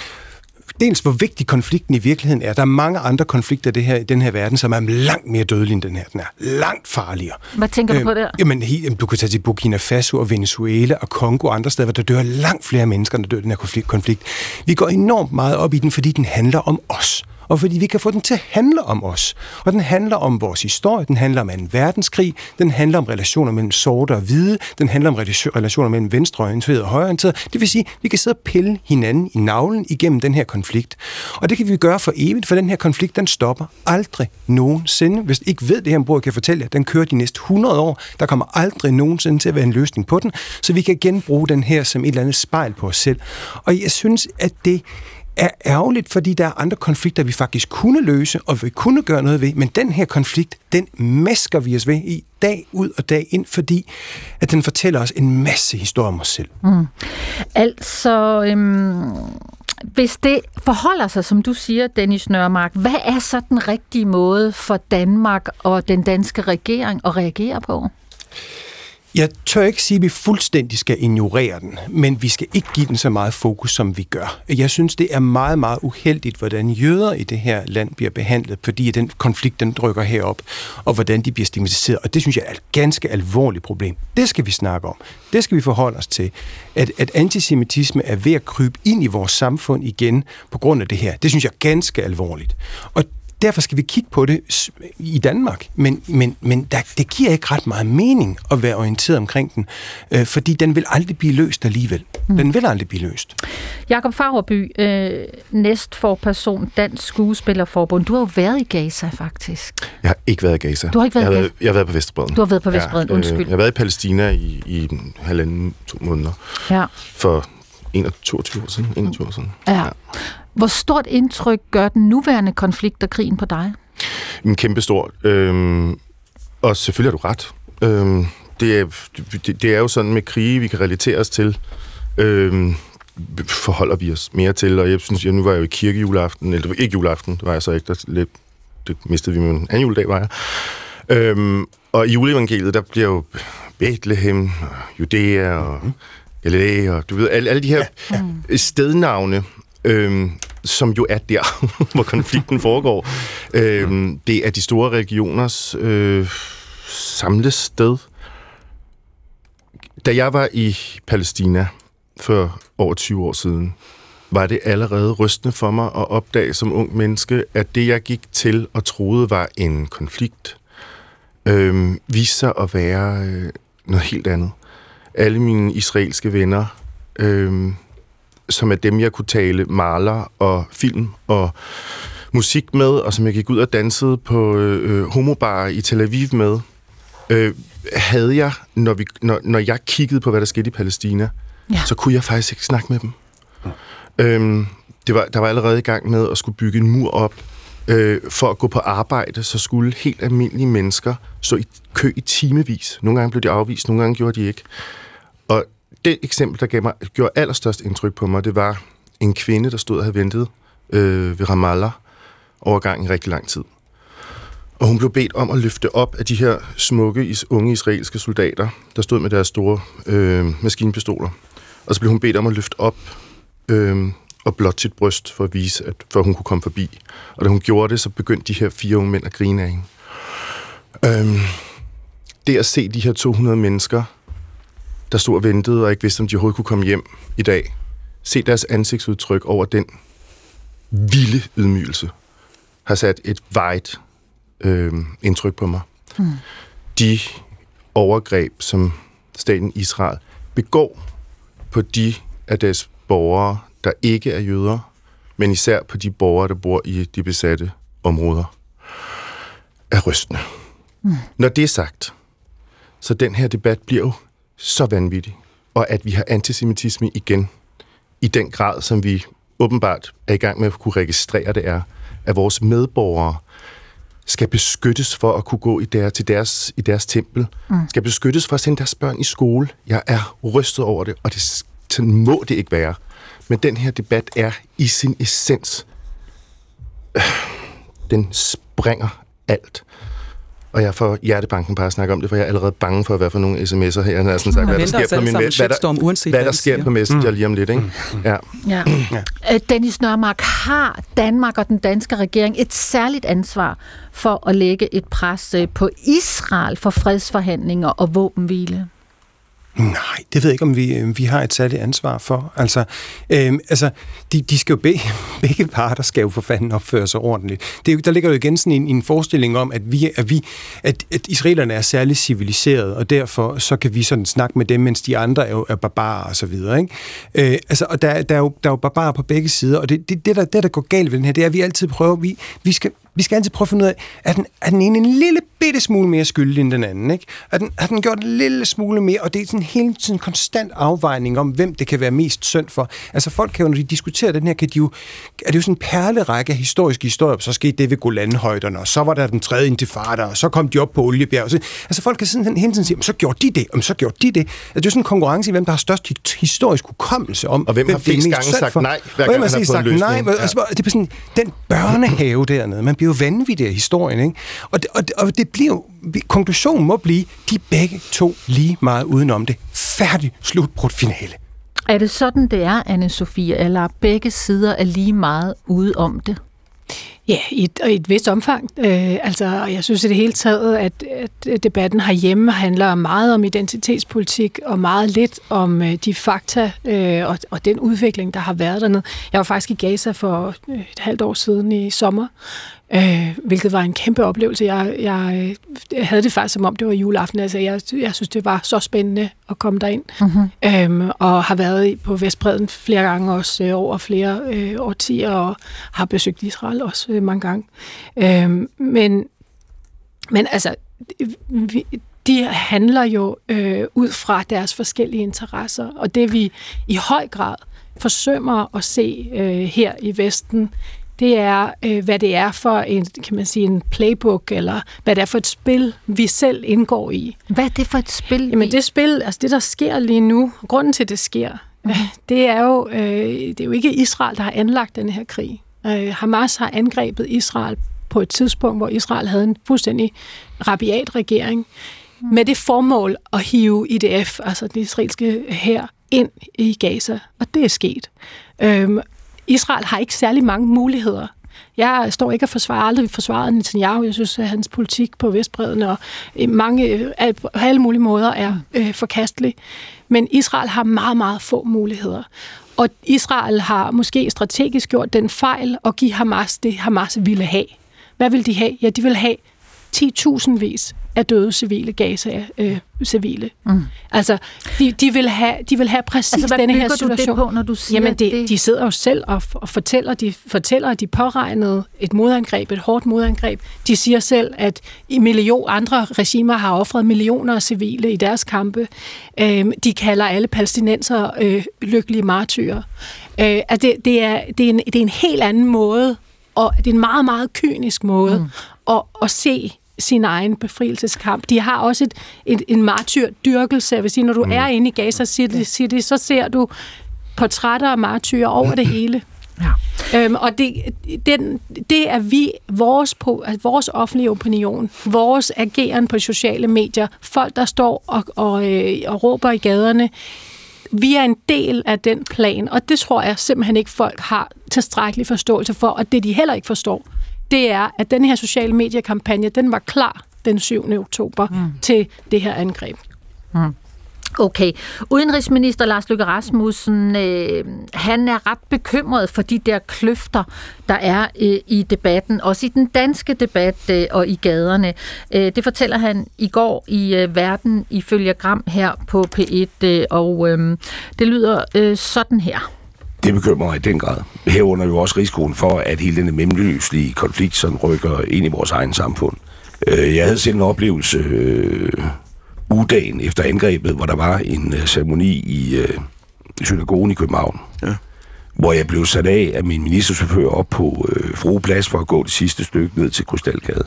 Speaker 6: dels hvor vigtig konflikten i virkeligheden er. Der er mange andre konflikter i, det her, i den her verden, som er langt mere dødelige end den her. Den er langt farligere.
Speaker 2: Hvad tænker du på der?
Speaker 6: Jamen, du kan tage til Burkina Faso og Venezuela og Kongo og andre steder, hvor der dør langt flere mennesker, der dør i den her konflikt. Vi går enormt meget op i den, fordi den handler om os og fordi vi kan få den til at handle om os. Og den handler om vores historie, den handler om en verdenskrig, den handler om relationer mellem sorte og hvide, den handler om relationer mellem venstreorienterede og højreorienteret. Det vil sige, at vi kan sidde og pille hinanden i navlen igennem den her konflikt. Og det kan vi gøre for evigt, for den her konflikt, den stopper aldrig nogensinde. Hvis I ikke ved det her ombord, kan jeg fortælle jer, den kører de næste 100 år. Der kommer aldrig nogensinde til at være en løsning på den, så vi kan genbruge den her som et eller andet spejl på os selv. Og jeg synes, at det er ærgerligt, fordi der er andre konflikter, vi faktisk kunne løse, og vi kunne gøre noget ved, men den her konflikt, den masker vi os ved i dag ud og dag ind, fordi at den fortæller os en masse historier om os selv.
Speaker 2: Mm. Altså, øhm, hvis det forholder sig, som du siger, Dennis Nørmark, hvad er så den rigtige måde for Danmark og den danske regering at reagere på?
Speaker 6: Jeg tør ikke sige, at vi fuldstændig skal ignorere den, men vi skal ikke give den så meget fokus, som vi gør. Jeg synes, det er meget, meget uheldigt, hvordan jøder i det her land bliver behandlet, fordi den konflikt, den drykker herop, og hvordan de bliver stigmatiseret. Og det synes jeg er et ganske alvorligt problem. Det skal vi snakke om. Det skal vi forholde os til. At, at antisemitisme er ved at krybe ind i vores samfund igen på grund af det her. Det synes jeg er ganske alvorligt. Og derfor skal vi kigge på det i Danmark. Men, men, men der, det giver ikke ret meget mening at være orienteret omkring den, øh, fordi den vil aldrig blive løst alligevel. Mm. Den vil aldrig blive løst.
Speaker 2: Jakob Fagerby, øh, næstforperson Dansk Skuespillerforbund. Du har jo været i Gaza, faktisk.
Speaker 7: Jeg har ikke været i Gaza.
Speaker 2: Du har ikke været
Speaker 7: jeg
Speaker 2: i
Speaker 7: Gaza? Jeg har været på Vestbreden.
Speaker 2: Du har været på Vestbreden, ja, undskyld.
Speaker 7: Øh, jeg har været i Palæstina i, i halvanden, to måneder.
Speaker 2: Ja.
Speaker 7: For 21, år siden. 21 år siden.
Speaker 2: Ja. ja. Hvor stort indtryk gør den nuværende konflikt og krigen på dig?
Speaker 7: En kæmpe stor. Øhm, og selvfølgelig har du ret. Øhm, det, er, det, det er jo sådan med krige, vi kan relatere os til. Øhm, forholder vi os mere til, og jeg synes, jeg nu var jeg jo i kirke juleaften, eller ikke juleaften, det var jeg så ikke, der, lidt, det mistede vi med en anden juledag, var jeg. Øhm, og i juleevangeliet, der bliver jo Bethlehem, og Judæa og Galilea, og du ved, alle, alle de her ja, ja. stednavne, øhm, som jo er der, hvor konflikten foregår. Øhm, det er de store regioners øh, samlested. Da jeg var i Palæstina for over 20 år siden, var det allerede rystende for mig at opdage som ung menneske, at det, jeg gik til og troede var en konflikt, øh, viste sig at være øh, noget helt andet. Alle mine israelske venner øh, som er dem, jeg kunne tale maler og film og musik med, og som jeg gik ud og dansede på øh, homobar i Tel Aviv med, øh, havde jeg, når, vi, når, når jeg kiggede på, hvad der skete i Palæstina, ja. så kunne jeg faktisk ikke snakke med dem. Øhm, det var, der var allerede i gang med at skulle bygge en mur op. Øh, for at gå på arbejde, så skulle helt almindelige mennesker stå i kø i timevis. Nogle gange blev de afvist, nogle gange gjorde de ikke. Og det eksempel, der gav mig, gjorde allerstørst indtryk på mig, det var en kvinde, der stod og havde ventet øh, ved Ramallah overgang i rigtig lang tid. Og hun blev bedt om at løfte op af de her smukke, unge israelske soldater, der stod med deres store øh, maskinpistoler. Og så blev hun bedt om at løfte op øh, og blot sit bryst for at vise, at for hun kunne komme forbi. Og da hun gjorde det, så begyndte de her fire unge mænd at grine af hende. Øh, det at se de her 200 mennesker, der stod og ventede og ikke vidste, om de overhovedet kunne komme hjem i dag, se deres ansigtsudtryk over den vilde ydmygelse, har sat et vejet øh, indtryk på mig. Mm. De overgreb, som staten Israel begår på de af deres borgere, der ikke er jøder, men især på de borgere, der bor i de besatte områder, er rystende. Mm. Når det er sagt, så den her debat bliver jo så vanvittig, og at vi har antisemitisme igen i den grad, som vi åbenbart er i gang med at kunne registrere det er, at vores medborgere skal beskyttes for at kunne gå i der, til deres, i deres tempel, mm. skal beskyttes for at sende deres børn i skole. Jeg er rystet over det, og det, sådan må det ikke være. Men den her debat er i sin essens, øh, den springer alt. Og jeg får hjertebanken bare at snakke om det, for jeg er allerede bange for at være for nogle sms'er her. Jeg sådan sagt, hvad der sker på, min, hvad der, uanset hvad der sker på Messenger mm. lige om lidt. Ikke? Mm. Ja.
Speaker 2: Ja. ja. Dennis Nørmark, har Danmark og den danske regering et særligt ansvar for at lægge et pres øh, på Israel for fredsforhandlinger og våbenhvile?
Speaker 6: Nej, det ved jeg ikke, om vi, øh, vi har et særligt ansvar for. Altså, øhm, altså de, de skal jo be, begge parter skal jo for fanden opføre sig ordentligt. Det er, der ligger jo igen sådan en, en forestilling om, at, vi, at, vi, at, at israelerne er særligt civiliserede, og derfor så kan vi sådan snakke med dem, mens de andre er, jo, er barbarer og så videre. Ikke? Øh, altså, og der, der, er jo, der er jo barbarer på begge sider, og det, det, det, der, det, der går galt ved den her, det er, at vi altid prøver, vi, vi skal, vi skal altid prøve at finde ud af, er den, er den ene en lille bitte smule mere skyldig end den anden? Ikke? Er den, har den gjort en lille smule mere? Og det er sådan hele tiden en konstant afvejning om, hvem det kan være mest synd for. Altså folk kan jo, når de diskuterer den her, kan de jo, er det jo sådan en perlerække af historiske historier. Så skete det ved Golanhøjderne, og så var der den tredje intifada, og så kom de op på Oliebjerg. Så, altså folk kan sådan hele tiden sige, så gjorde de det, og så gjorde de det. Altså, det er jo sådan en konkurrence i, hvem der har størst historisk hukommelse om,
Speaker 7: og hvem, hvem har flest gange sagt nej, hver gang han har fået en nej,
Speaker 6: ja. altså, det er sådan, den børnehave dernede, man bliver jo vanvittig af historien, ikke? Og det, og, det, og det bliver jo, konklusionen må blive, de begge to lige meget udenom det. Færdig slutbrudt finale.
Speaker 2: Er det sådan, det er, anne Sofie, eller begge sider er lige meget ude om det?
Speaker 8: Ja, i et, i et vist omfang. Øh, altså, jeg synes i det hele taget, at, at debatten herhjemme handler meget om identitetspolitik og meget lidt om øh, de fakta øh, og, og den udvikling, der har været dernede. Jeg var faktisk i Gaza for øh, et halvt år siden i sommer, øh, hvilket var en kæmpe oplevelse. Jeg, jeg, jeg havde det faktisk som om, det var juleaften. Altså, jeg, jeg synes, det var så spændende at komme derind. Mm-hmm. Øhm, og har været på Vestbreden flere gange også øh, over flere øh, årtier, og har besøgt Israel også øh, mange gange. Øhm, men, men altså, vi, de handler jo øh, ud fra deres forskellige interesser, og det vi i høj grad forsømmer at se øh, her i Vesten, det er, øh, hvad det er for en, kan man sige, en playbook, eller hvad det er for et spil, vi selv indgår i.
Speaker 2: Hvad er det for et spil?
Speaker 8: Jamen det spil, altså det, der sker lige nu, grunden til, det sker, mm. det er jo, øh, det er jo ikke Israel, der har anlagt den her krig. Øh, Hamas har angrebet Israel på et tidspunkt, hvor Israel havde en fuldstændig rabiat regering, mm. med det formål at hive IDF, altså den israelske her, ind i Gaza, og det er sket. Øhm, Israel har ikke særlig mange muligheder. Jeg står ikke og forsvarer aldrig forsvaret Netanyahu. Jeg synes, at hans politik på Vestbreden og øh, mange, øh, på alle mulige måder er øh, forkastelig. Men Israel har meget, meget få muligheder. Og Israel har måske strategisk gjort den fejl at give Hamas det, Hamas ville have. Hvad vil de have? Ja, de vil have 10.000 vis af døde civile Gaza øh, civile.
Speaker 2: Mm.
Speaker 8: Altså, de, de, vil have, de vil have præcis
Speaker 2: Altså, hvad
Speaker 8: denne her
Speaker 2: bygger du det
Speaker 8: situation.
Speaker 2: på, når du siger
Speaker 8: Jamen, det,
Speaker 2: det?
Speaker 8: de sidder jo selv og, og fortæller, de fortæller, at de påregnede et modangreb, et hårdt modangreb. De siger selv, at i million andre regimer har offret millioner af civile i deres kampe. Øhm, de kalder alle palæstinenser øh, lykkelige martyrer. Øh, at det, det, er, det, er en, det er en helt anden måde, og det er en meget, meget kynisk måde mm. at, at se sin egen befrielseskamp. De har også et, et, en martyrdyrkelse. Jeg vil sige, når du mm. er inde i Gaza City, City, så ser du portrætter af martyrer over det hele.
Speaker 2: Ja.
Speaker 8: Øhm, og det, den, det er vi, vores, po- altså vores offentlige opinion, vores ageren på sociale medier, folk, der står og, og, øh, og råber i gaderne, vi er en del af den plan, og det tror jeg simpelthen ikke, folk har tilstrækkelig forståelse for, og det de heller ikke forstår, det er, at den her sociale mediekampagne, den var klar den 7. oktober mm. til det her angreb.
Speaker 2: Mm. Okay. Udenrigsminister Lars Løkke Rasmussen, øh, han er ret bekymret for de der kløfter, der er øh, i debatten, også i den danske debat øh, og i gaderne. Øh, det fortæller han i går i øh, Verden ifølge Gram her på P1, øh, og øh, det lyder øh, sådan her.
Speaker 5: Det bekymrer mig i den grad. Herunder jo også risikoen for, at hele denne mellemløslige konflikt sådan rykker ind i vores egen samfund. Øh, Jeg havde selv en oplevelse øh, ugedagen efter angrebet, hvor der var en øh, ceremoni i øh, synagogen i København. Ja. Hvor jeg blev sat af af min ministerchauffør op på øh, Frueplads for at gå det sidste stykke ned til Krystalgade.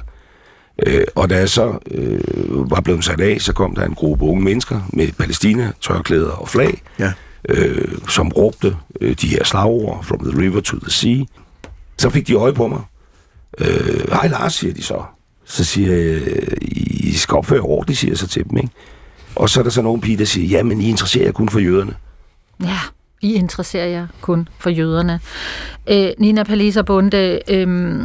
Speaker 5: Øh, og da jeg så øh, var blevet sat af, så kom der en gruppe unge mennesker med Palæstina, tørklæder og flag,
Speaker 16: ja
Speaker 5: øh, som råbte øh, de her slagord, from the river to the sea. Så fik de øje på mig. Øh, Hej Lars, siger de så. Så siger jeg, I skal opføre ordentligt, siger jeg så til dem, ikke? Og så er der så nogle pige, der siger, jamen, I interesserer jer kun for jøderne.
Speaker 2: Ja, I interesserer jer kun for jøderne. Øh, Nina Palisa Bunde, øh,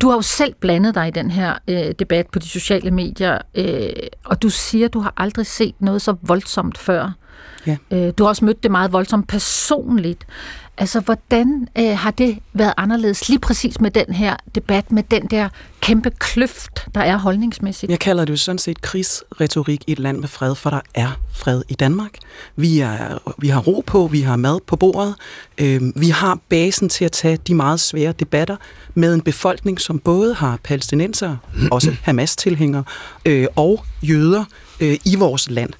Speaker 2: du har jo selv blandet dig i den her øh, debat på de sociale medier, øh, og du siger, du har aldrig set noget så voldsomt før.
Speaker 9: Ja.
Speaker 2: Øh, du har også mødt det meget voldsomt personligt. Altså, hvordan øh, har det været anderledes lige præcis med den her debat, med den der kæmpe kløft, der er holdningsmæssigt?
Speaker 9: Jeg kalder det jo sådan set krigsretorik i et land med fred, for der er fred i Danmark. Vi, er, vi har ro på, vi har mad på bordet, øh, vi har basen til at tage de meget svære debatter med en befolkning, som både har palæstinenser, også Hamas-tilhængere, øh, og jøder øh, i vores land.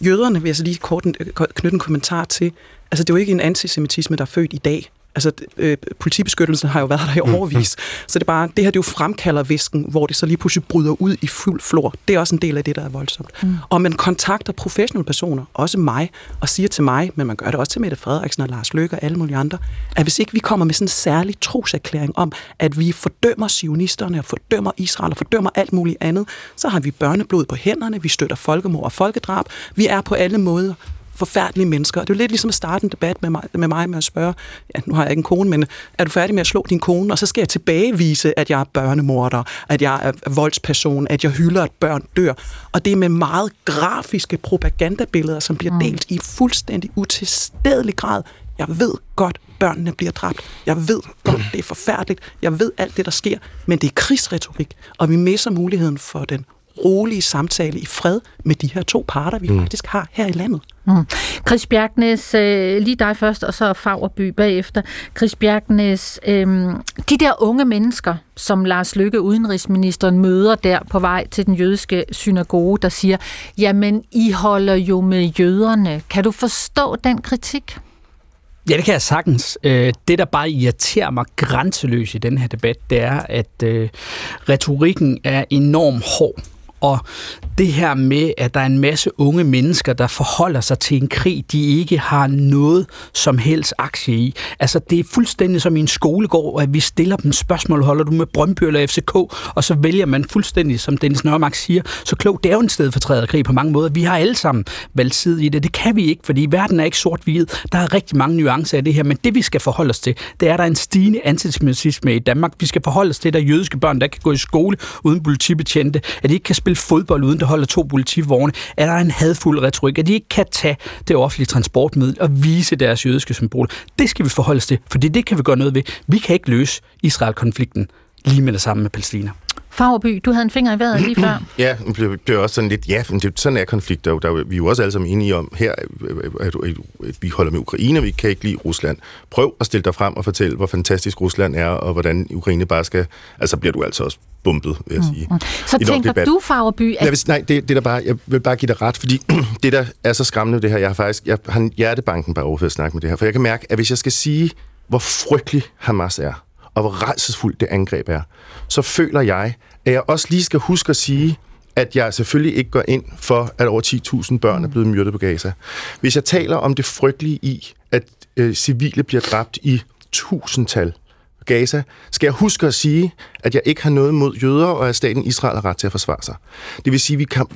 Speaker 9: Jøderne vil jeg så lige kort øh, knytte en kommentar til. Altså, det er jo ikke en antisemitisme, der er født i dag. Altså, øh, politibeskyttelsen har jo været der i overvis. Så det er bare, det her det jo fremkalder væsken, hvor det så lige pludselig bryder ud i fuld flor. Det er også en del af det, der er voldsomt. Mm. Og man kontakter professionelle personer, også mig, og siger til mig, men man gør det også til Mette Frederiksen og Lars Løkke og alle mulige andre, at hvis ikke vi kommer med sådan en særlig troserklæring om, at vi fordømmer sionisterne og fordømmer Israel og fordømmer alt muligt andet, så har vi børneblod på hænderne, vi støtter folkemord og folkedrab. Vi er på alle måder forfærdelige mennesker. Og det er jo lidt ligesom at starte en debat med mig, med mig med at spørge, ja, nu har jeg ikke en kone, men er du færdig med at slå din kone? Og så skal jeg tilbagevise, at jeg er børnemorder, at jeg er voldsperson, at jeg hylder, at børn dør. Og det er med meget grafiske propagandabilleder, som bliver delt i fuldstændig utilstedelig grad. Jeg ved godt, børnene bliver dræbt. Jeg ved godt, det er forfærdeligt. Jeg ved alt det, der sker. Men det er krigsretorik, og vi misser muligheden for den rolige samtale i fred med de her to parter, vi mm. faktisk har her i landet.
Speaker 2: Mm. Chris Bjergnes, øh, lige dig først, og så Fagerby bagefter. Chris Bjergnes, øh, de der unge mennesker, som Lars Lykke, udenrigsministeren, møder der på vej til den jødiske synagoge, der siger, jamen, I holder jo med jøderne. Kan du forstå den kritik?
Speaker 10: Ja, det kan jeg sagtens. Øh, det, der bare irriterer mig grænseløst i den her debat, det er, at øh, retorikken er enormt hård. Og det her med, at der er en masse unge mennesker, der forholder sig til en krig, de ikke har noget som helst aktie i. Altså, det er fuldstændig som i en skolegård, at vi stiller dem spørgsmål, holder du med Brøndby eller FCK, og så vælger man fuldstændig, som Dennis Nørmark siger, så klogt, det er jo en sted for krig på mange måder. Vi har alle sammen valgt side i det. Det kan vi ikke, fordi verden er ikke sort-hvid. Der er rigtig mange nuancer af det her, men det vi skal forholde os til, det er, at der er en stigende antisemitisme i Danmark. Vi skal forholde os til, at der er jødiske børn, der kan gå i skole uden politibetjente, at de ikke kan spille fodbold uden der holder to politivogne, Er der en hadfuld retorik, at de ikke kan tage det offentlige transportmiddel og vise deres jødiske symbol? Det skal vi forholde os til, for det kan vi gøre noget ved. Vi kan ikke løse Israel-konflikten lige med det samme med Palæstina.
Speaker 2: Farverby, du havde en finger i vejret lige før.
Speaker 7: Ja, det blev, blev også sådan lidt, ja, men det, sådan er konflikter. Der, er jo- vi er jo også alle sammen enige om, her, at, at, at vi holder med Ukraine, vi kan ikke lide Rusland. Prøv at stille dig frem og fortælle, hvor fantastisk Rusland er, og hvordan Ukraine bare skal... Altså bliver du altså også bumpet, vil jeg sige.
Speaker 2: Så
Speaker 7: I
Speaker 2: tænker
Speaker 7: debat.
Speaker 2: du, Farverby,
Speaker 7: Jeg
Speaker 2: at
Speaker 7: vil, nej, det, det der bare, jeg vil bare give dig ret, fordi det, der er så skræmmende det her, jeg har faktisk jeg har en hjertebanken bare over for at snakke med det her, for jeg kan mærke, at hvis jeg skal sige, hvor frygtelig Hamas er, og hvor redselsfuldt det angreb er, så føler jeg, at jeg også lige skal huske at sige, at jeg selvfølgelig ikke går ind for, at over 10.000 børn er blevet myrdet på Gaza. Hvis jeg taler om det frygtelige i, at øh, civile bliver dræbt i tusindtal på Gaza, skal jeg huske at sige, at jeg ikke har noget mod jøder, og at staten Israel har ret til at forsvare sig. Det vil sige, at vi kan,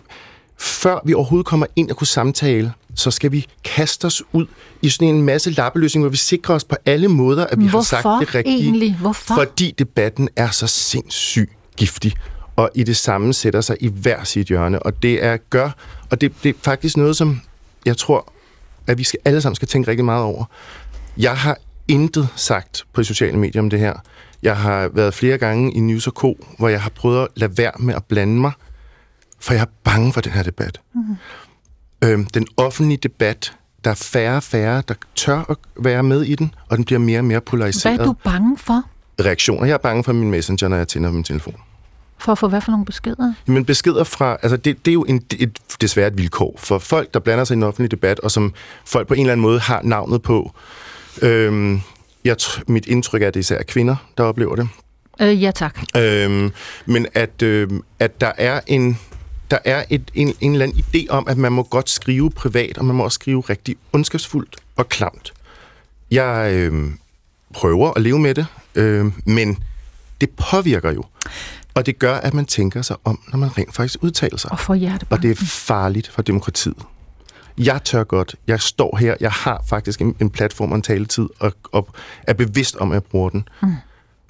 Speaker 7: før vi overhovedet kommer ind og kunne samtale, så skal vi kaste os ud i sådan en masse lappeløsning, hvor vi sikrer os på alle måder, at vi har sagt
Speaker 2: Hvorfor
Speaker 7: det rigtige.
Speaker 2: egentlig? Hvorfor?
Speaker 7: Fordi debatten er så sindssygt giftig, og i det samme sætter sig i hver sit hjørne. Og det er gør, og det, det er faktisk noget, som jeg tror, at vi skal, alle sammen skal tænke rigtig meget over. Jeg har intet sagt på de sociale medier om det her. Jeg har været flere gange i News Co., hvor jeg har prøvet at lade være med at blande mig, for jeg er bange for den her debat.
Speaker 2: Mm.
Speaker 7: Øhm, den offentlige debat, der er færre og færre, der tør at være med i den, og den bliver mere og mere
Speaker 2: hvad
Speaker 7: polariseret.
Speaker 2: er du bange for?
Speaker 7: Reaktioner. Jeg er bange for min messenger, når jeg tænder min telefon.
Speaker 2: For at få hvad for nogle beskeder?
Speaker 7: Men beskeder fra, altså det, det er jo en, et, desværre et vilkår for folk, der blander sig i en offentlig debat, og som folk på en eller anden måde har navnet på. Øhm, jeg, mit indtryk er, at det især er kvinder, der oplever det.
Speaker 2: Øh, ja tak.
Speaker 7: Øhm, men at, øhm, at der er en der er et, en, en eller anden idé om, at man må godt skrive privat, og man må også skrive rigtig ondskabsfuldt og klamt. Jeg øhm, prøver at leve med det, øhm, men det påvirker jo. Og det gør, at man tænker sig om, når man rent faktisk udtaler sig.
Speaker 2: Og hjertebanken.
Speaker 7: Og det er farligt for demokratiet. Jeg tør godt. Jeg står her. Jeg har faktisk en, en platform og en taletid, og, og er bevidst om, at jeg bruger den.
Speaker 2: Mm.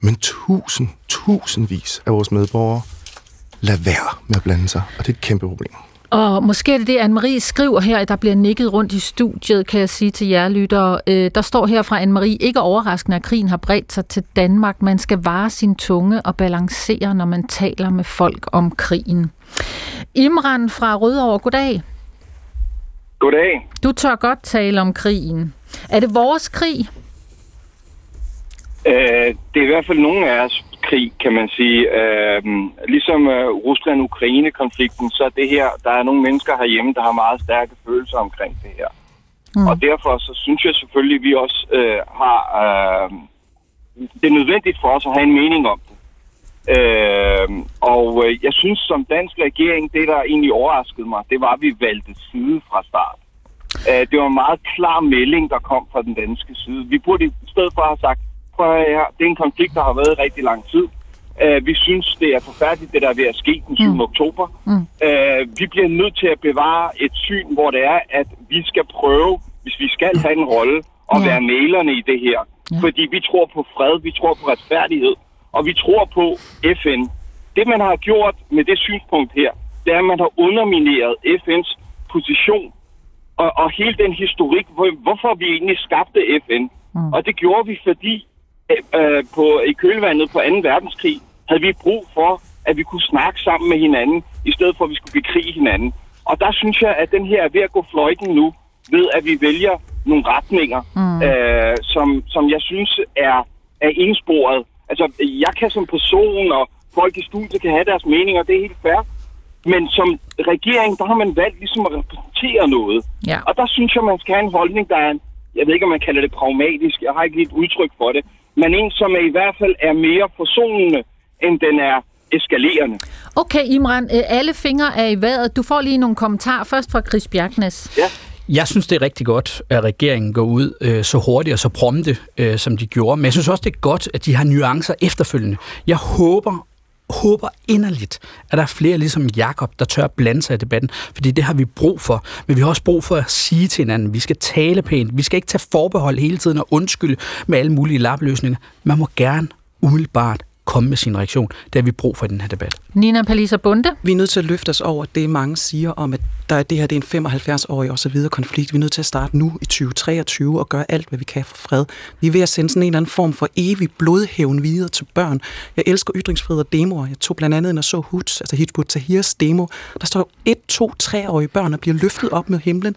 Speaker 7: Men tusind, tusindvis af vores medborgere lad være med at blande sig, og det er et kæmpe problem.
Speaker 2: Og måske er det det, Anne-Marie skriver her, at der bliver nikket rundt i studiet, kan jeg sige til jer lyttere. Øh, der står her fra Anne-Marie, ikke overraskende, at krigen har bredt sig til Danmark. Man skal vare sin tunge og balancere, når man taler med folk om krigen. Imran fra Rødovre, goddag.
Speaker 16: Goddag.
Speaker 2: Du tør godt tale om krigen. Er det vores krig?
Speaker 16: Øh, det er i hvert fald nogle af os krig, kan man sige. Øh, ligesom øh, Rusland-Ukraine-konflikten, så er det her, der er nogle mennesker herhjemme, der har meget stærke følelser omkring det her. Mm. Og derfor så synes jeg selvfølgelig, at vi også øh, har... Øh, det er nødvendigt for os at have en mening om det. Øh, og øh, jeg synes, som dansk regering, det der egentlig overraskede mig, det var, at vi valgte side fra start. Øh, det var en meget klar melding, der kom fra den danske side. Vi burde i stedet for have sagt, prøv at her, det er en konflikt, der har været i rigtig lang tid. Øh, vi synes, det er forfærdeligt, det der er ved at ske den 7. Mm. oktober.
Speaker 2: Mm.
Speaker 16: Øh, vi bliver nødt til at bevare et syn, hvor det er, at vi skal prøve, hvis vi skal have en rolle, at
Speaker 2: Ja.
Speaker 16: være malerne i det her.
Speaker 2: Ja.
Speaker 16: Fordi vi tror på fred, vi tror på retfærdighed, og vi tror på FN. Det, man har gjort med det synspunkt her, det er, at man har undermineret FN's position og, og hele den historik, hvor, hvorfor vi egentlig skabte FN. Mm. Og det gjorde vi, fordi øh, på, i kølvandet på 2. verdenskrig havde vi brug for, at vi kunne snakke sammen med hinanden, i stedet for at vi skulle bekrige hinanden. Og der synes jeg, at den her er ved at gå fløjten nu, ved at vi vælger nogle retninger, mm. øh, som, som jeg synes er, er ensporet. Altså, jeg kan som person, og folk i studiet kan have deres meninger, det er helt fair. Men som regering, der har man valgt ligesom at repræsentere noget.
Speaker 2: Ja.
Speaker 16: Og der synes jeg, man skal have en holdning, der er, jeg ved ikke, om man kalder det pragmatisk, jeg har ikke lige et udtryk for det, men en, som er i hvert fald er mere forsonende, end den er eskalerende.
Speaker 2: Okay, Imran, øh, alle fingre er i vejret. Du får lige nogle kommentarer. Først fra Chris Bjergnes.
Speaker 16: Ja.
Speaker 10: Jeg synes, det er rigtig godt, at regeringen går ud øh, så hurtigt og så prompte, øh, som de gjorde. Men jeg synes også, det er godt, at de har nuancer efterfølgende. Jeg håber håber inderligt, at der er flere ligesom Jakob, der tør blande sig i debatten, fordi det har vi brug for. Men vi har også brug for at sige til hinanden, vi skal tale pænt, vi skal ikke tage forbehold hele tiden og undskylde med alle mulige lapløsninger. Man må gerne umiddelbart komme med sin reaktion. Det har vi brug for i den her debat.
Speaker 2: Nina Palisa Bunde?
Speaker 9: Vi er nødt til at løfte os over det, mange siger om, at der er det her det er en 75-årig og så videre konflikt. Vi er nødt til at starte nu i 2023 og gøre alt, hvad vi kan for fred. Vi er ved at sende sådan en eller anden form for evig blodhævn videre til børn. Jeg elsker ytringsfrihed og demoer. Jeg tog blandt andet ind og så Hutz, altså Hizbut Tahirs demo. Der står et, to, treårige børn og bliver løftet op med himlen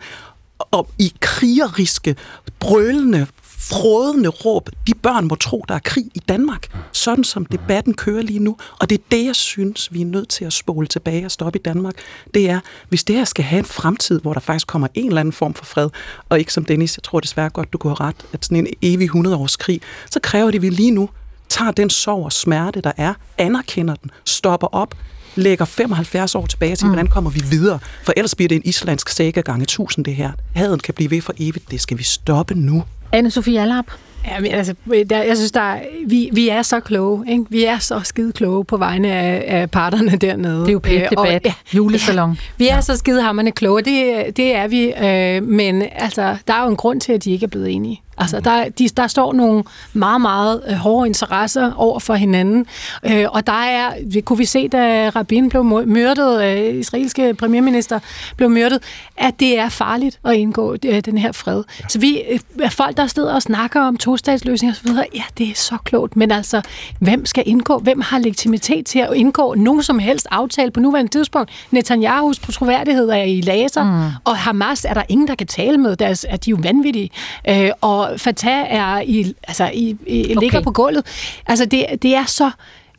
Speaker 9: og i krigeriske, brølende, frådende råb. De børn må tro, der er krig i Danmark. Sådan som debatten kører lige nu. Og det er det, jeg synes, vi er nødt til at spole tilbage og stoppe i Danmark. Det er, hvis det her skal have en fremtid, hvor der faktisk kommer en eller anden form for fred, og ikke som Dennis, jeg tror desværre godt, du kunne have ret, at sådan en evig 100-års krig, så kræver det, at vi lige nu tager den sorg og smerte, der er, anerkender den, stopper op, lægger 75 år tilbage til, mm. hvordan kommer vi videre? For ellers bliver det en islandsk saga gange 1000 det her. Haden kan blive ved for evigt. Det skal vi stoppe nu.
Speaker 2: Anne-Sophie Allap?
Speaker 8: Ja, men altså, der, jeg synes, der er, vi, vi er så kloge. Ikke? Vi er så skide kloge på vegne af, af parterne dernede.
Speaker 2: Det er jo pænt
Speaker 8: Øh,
Speaker 2: debat.
Speaker 8: og-
Speaker 2: Ja, Julesalon.
Speaker 8: Ja, vi er ja. så skide hammerne kloge, det, det er vi. Øh, men altså, der er jo en grund til, at de ikke er blevet enige. Altså, der, de, der står nogle meget, meget øh, hårde interesser over for hinanden. Øh, og der er, kunne vi se, da Rabin blev myrdet, øh, israelske premierminister blev myrdet, at det er farligt at indgå øh, den her fred. Ja. Så vi øh, folk, der sidder og snakker om tostatsløsning osv., ja, det er så klogt. Men altså, hvem skal indgå? Hvem har legitimitet til at indgå nogen som helst aftale på nuværende tidspunkt? Netanyahus på troværdighed er i laser, mm. og Hamas er der ingen, der kan tale med. Deres, at de er jo vanvittige. Øh, og Fatah er i, altså, i, i, okay. ligger på gulvet. Altså, det, det er så...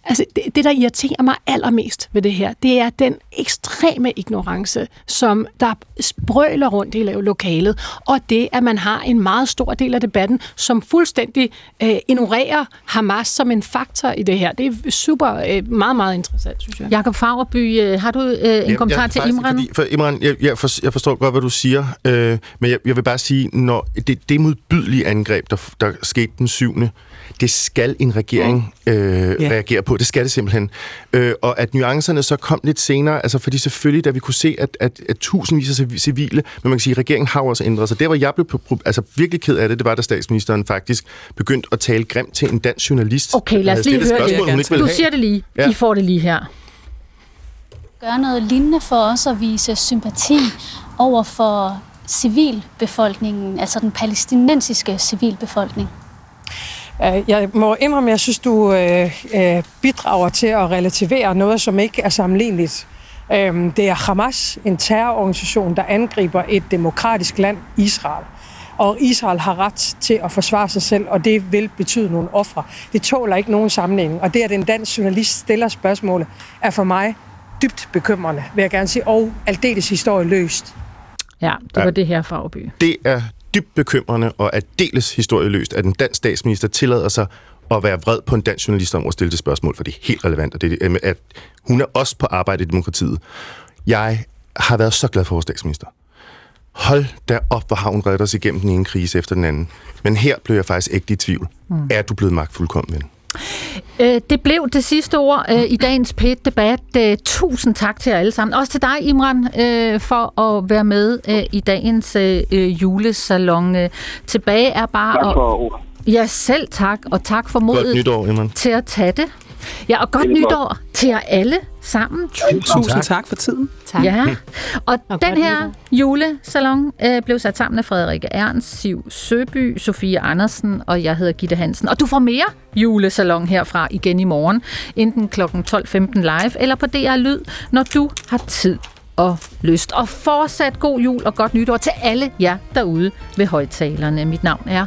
Speaker 8: Altså, det, det, der irriterer mig allermest ved det her, det er den ekstreme ignorance, som der sprøler rundt i lokalet, og det, at man har en meget stor del af debatten, som fuldstændig øh, ignorerer Hamas som en faktor i det her. Det er super, øh, meget, meget interessant, synes jeg.
Speaker 2: Jakob Fagerby, øh, har du øh, en
Speaker 7: Jamen,
Speaker 2: kommentar
Speaker 7: jeg-
Speaker 2: til
Speaker 7: faktisk,
Speaker 2: Imran?
Speaker 7: Fordi, for Imran, jeg, jeg, for, jeg forstår godt, hvad du siger, øh, men jeg, jeg vil bare sige, når det, det modbydelige angreb, der, der skete den 7., det skal en regering øh,
Speaker 9: Ja.
Speaker 7: reagere på. Det skal det simpelthen. Øh, og at nuancerne så kom lidt senere, altså fordi selvfølgelig, da vi kunne se, at, at, at tusindvis af civi- civile, men man kan sige, at regeringen har også ændret sig. Der, hvor jeg blev altså, virkelig ked af det, det var, da statsministeren faktisk begyndte at tale grimt til en dansk journalist.
Speaker 2: Okay, lad
Speaker 7: der
Speaker 2: os lige høre
Speaker 7: spørgsmål,
Speaker 2: det. Du siger det lige.
Speaker 7: Ja.
Speaker 2: I får det lige her.
Speaker 17: gøre noget lignende for os at vise sympati over for civilbefolkningen, altså den palæstinensiske civilbefolkning?
Speaker 11: Øh, Jeg må indrømme, at jeg synes, du øh, øh, bidrager til at relativere noget, som ikke er sammenligneligt. Øhm, Det er Hamas, en terrororganisation, der angriber et demokratisk land, Israel. Og Israel har ret til at forsvare sig selv, og det vil betyde nogle ofre. Det tåler ikke nogen sammenligning. Og det, at en dansk journalist stiller spørgsmålet, er for mig dybt bekymrende, vil jeg gerne sige, og aldeles historieløst.
Speaker 2: Ja, det var det her, Fagerby.
Speaker 7: Det er dybt bekymrende og aldeles historieløst, at en dansk statsminister tillader sig at være vred på en dansk journalist om at stille det spørgsmål, for det er helt relevant, og det er, at hun er også på arbejde i demokratiet. Jeg har været så glad for vores statsminister. Hold da op, hvor har hun reddet os igennem den ene krise efter den anden. Men her blev jeg faktisk ægte i tvivl.
Speaker 2: Mm.
Speaker 7: Er du blevet magtfuldkommen, ven?
Speaker 2: Øh, det blev det sidste ord øh, i dagens PET-debat. Øh, tusind tak til jer alle sammen. Også til dig, Imran, for at være med i dagens julesalon. Tilbage er bare...
Speaker 16: Tak for
Speaker 2: at-. Ja, selv tak, og tak for modet
Speaker 7: Godt nytår,
Speaker 2: til at tage det. Ja, og godt nytår til jer alle sammen.
Speaker 9: Tusind tak. tak for tiden.
Speaker 8: Tak.
Speaker 2: Ja, og,
Speaker 8: Og
Speaker 2: den her
Speaker 8: nytår.
Speaker 2: julesalon øh, blev sat sammen af Frederik Ernst, Siv Søby, Sofie Andersen og jeg hedder Gitte Hansen. Og du får mere julesalon herfra igen i morgen, enten kl. 12.15 live eller på DR Lyd, når du har tid og lyst. Og fortsat god jul og godt nytår til alle jer derude ved højtalerne. Mit navn er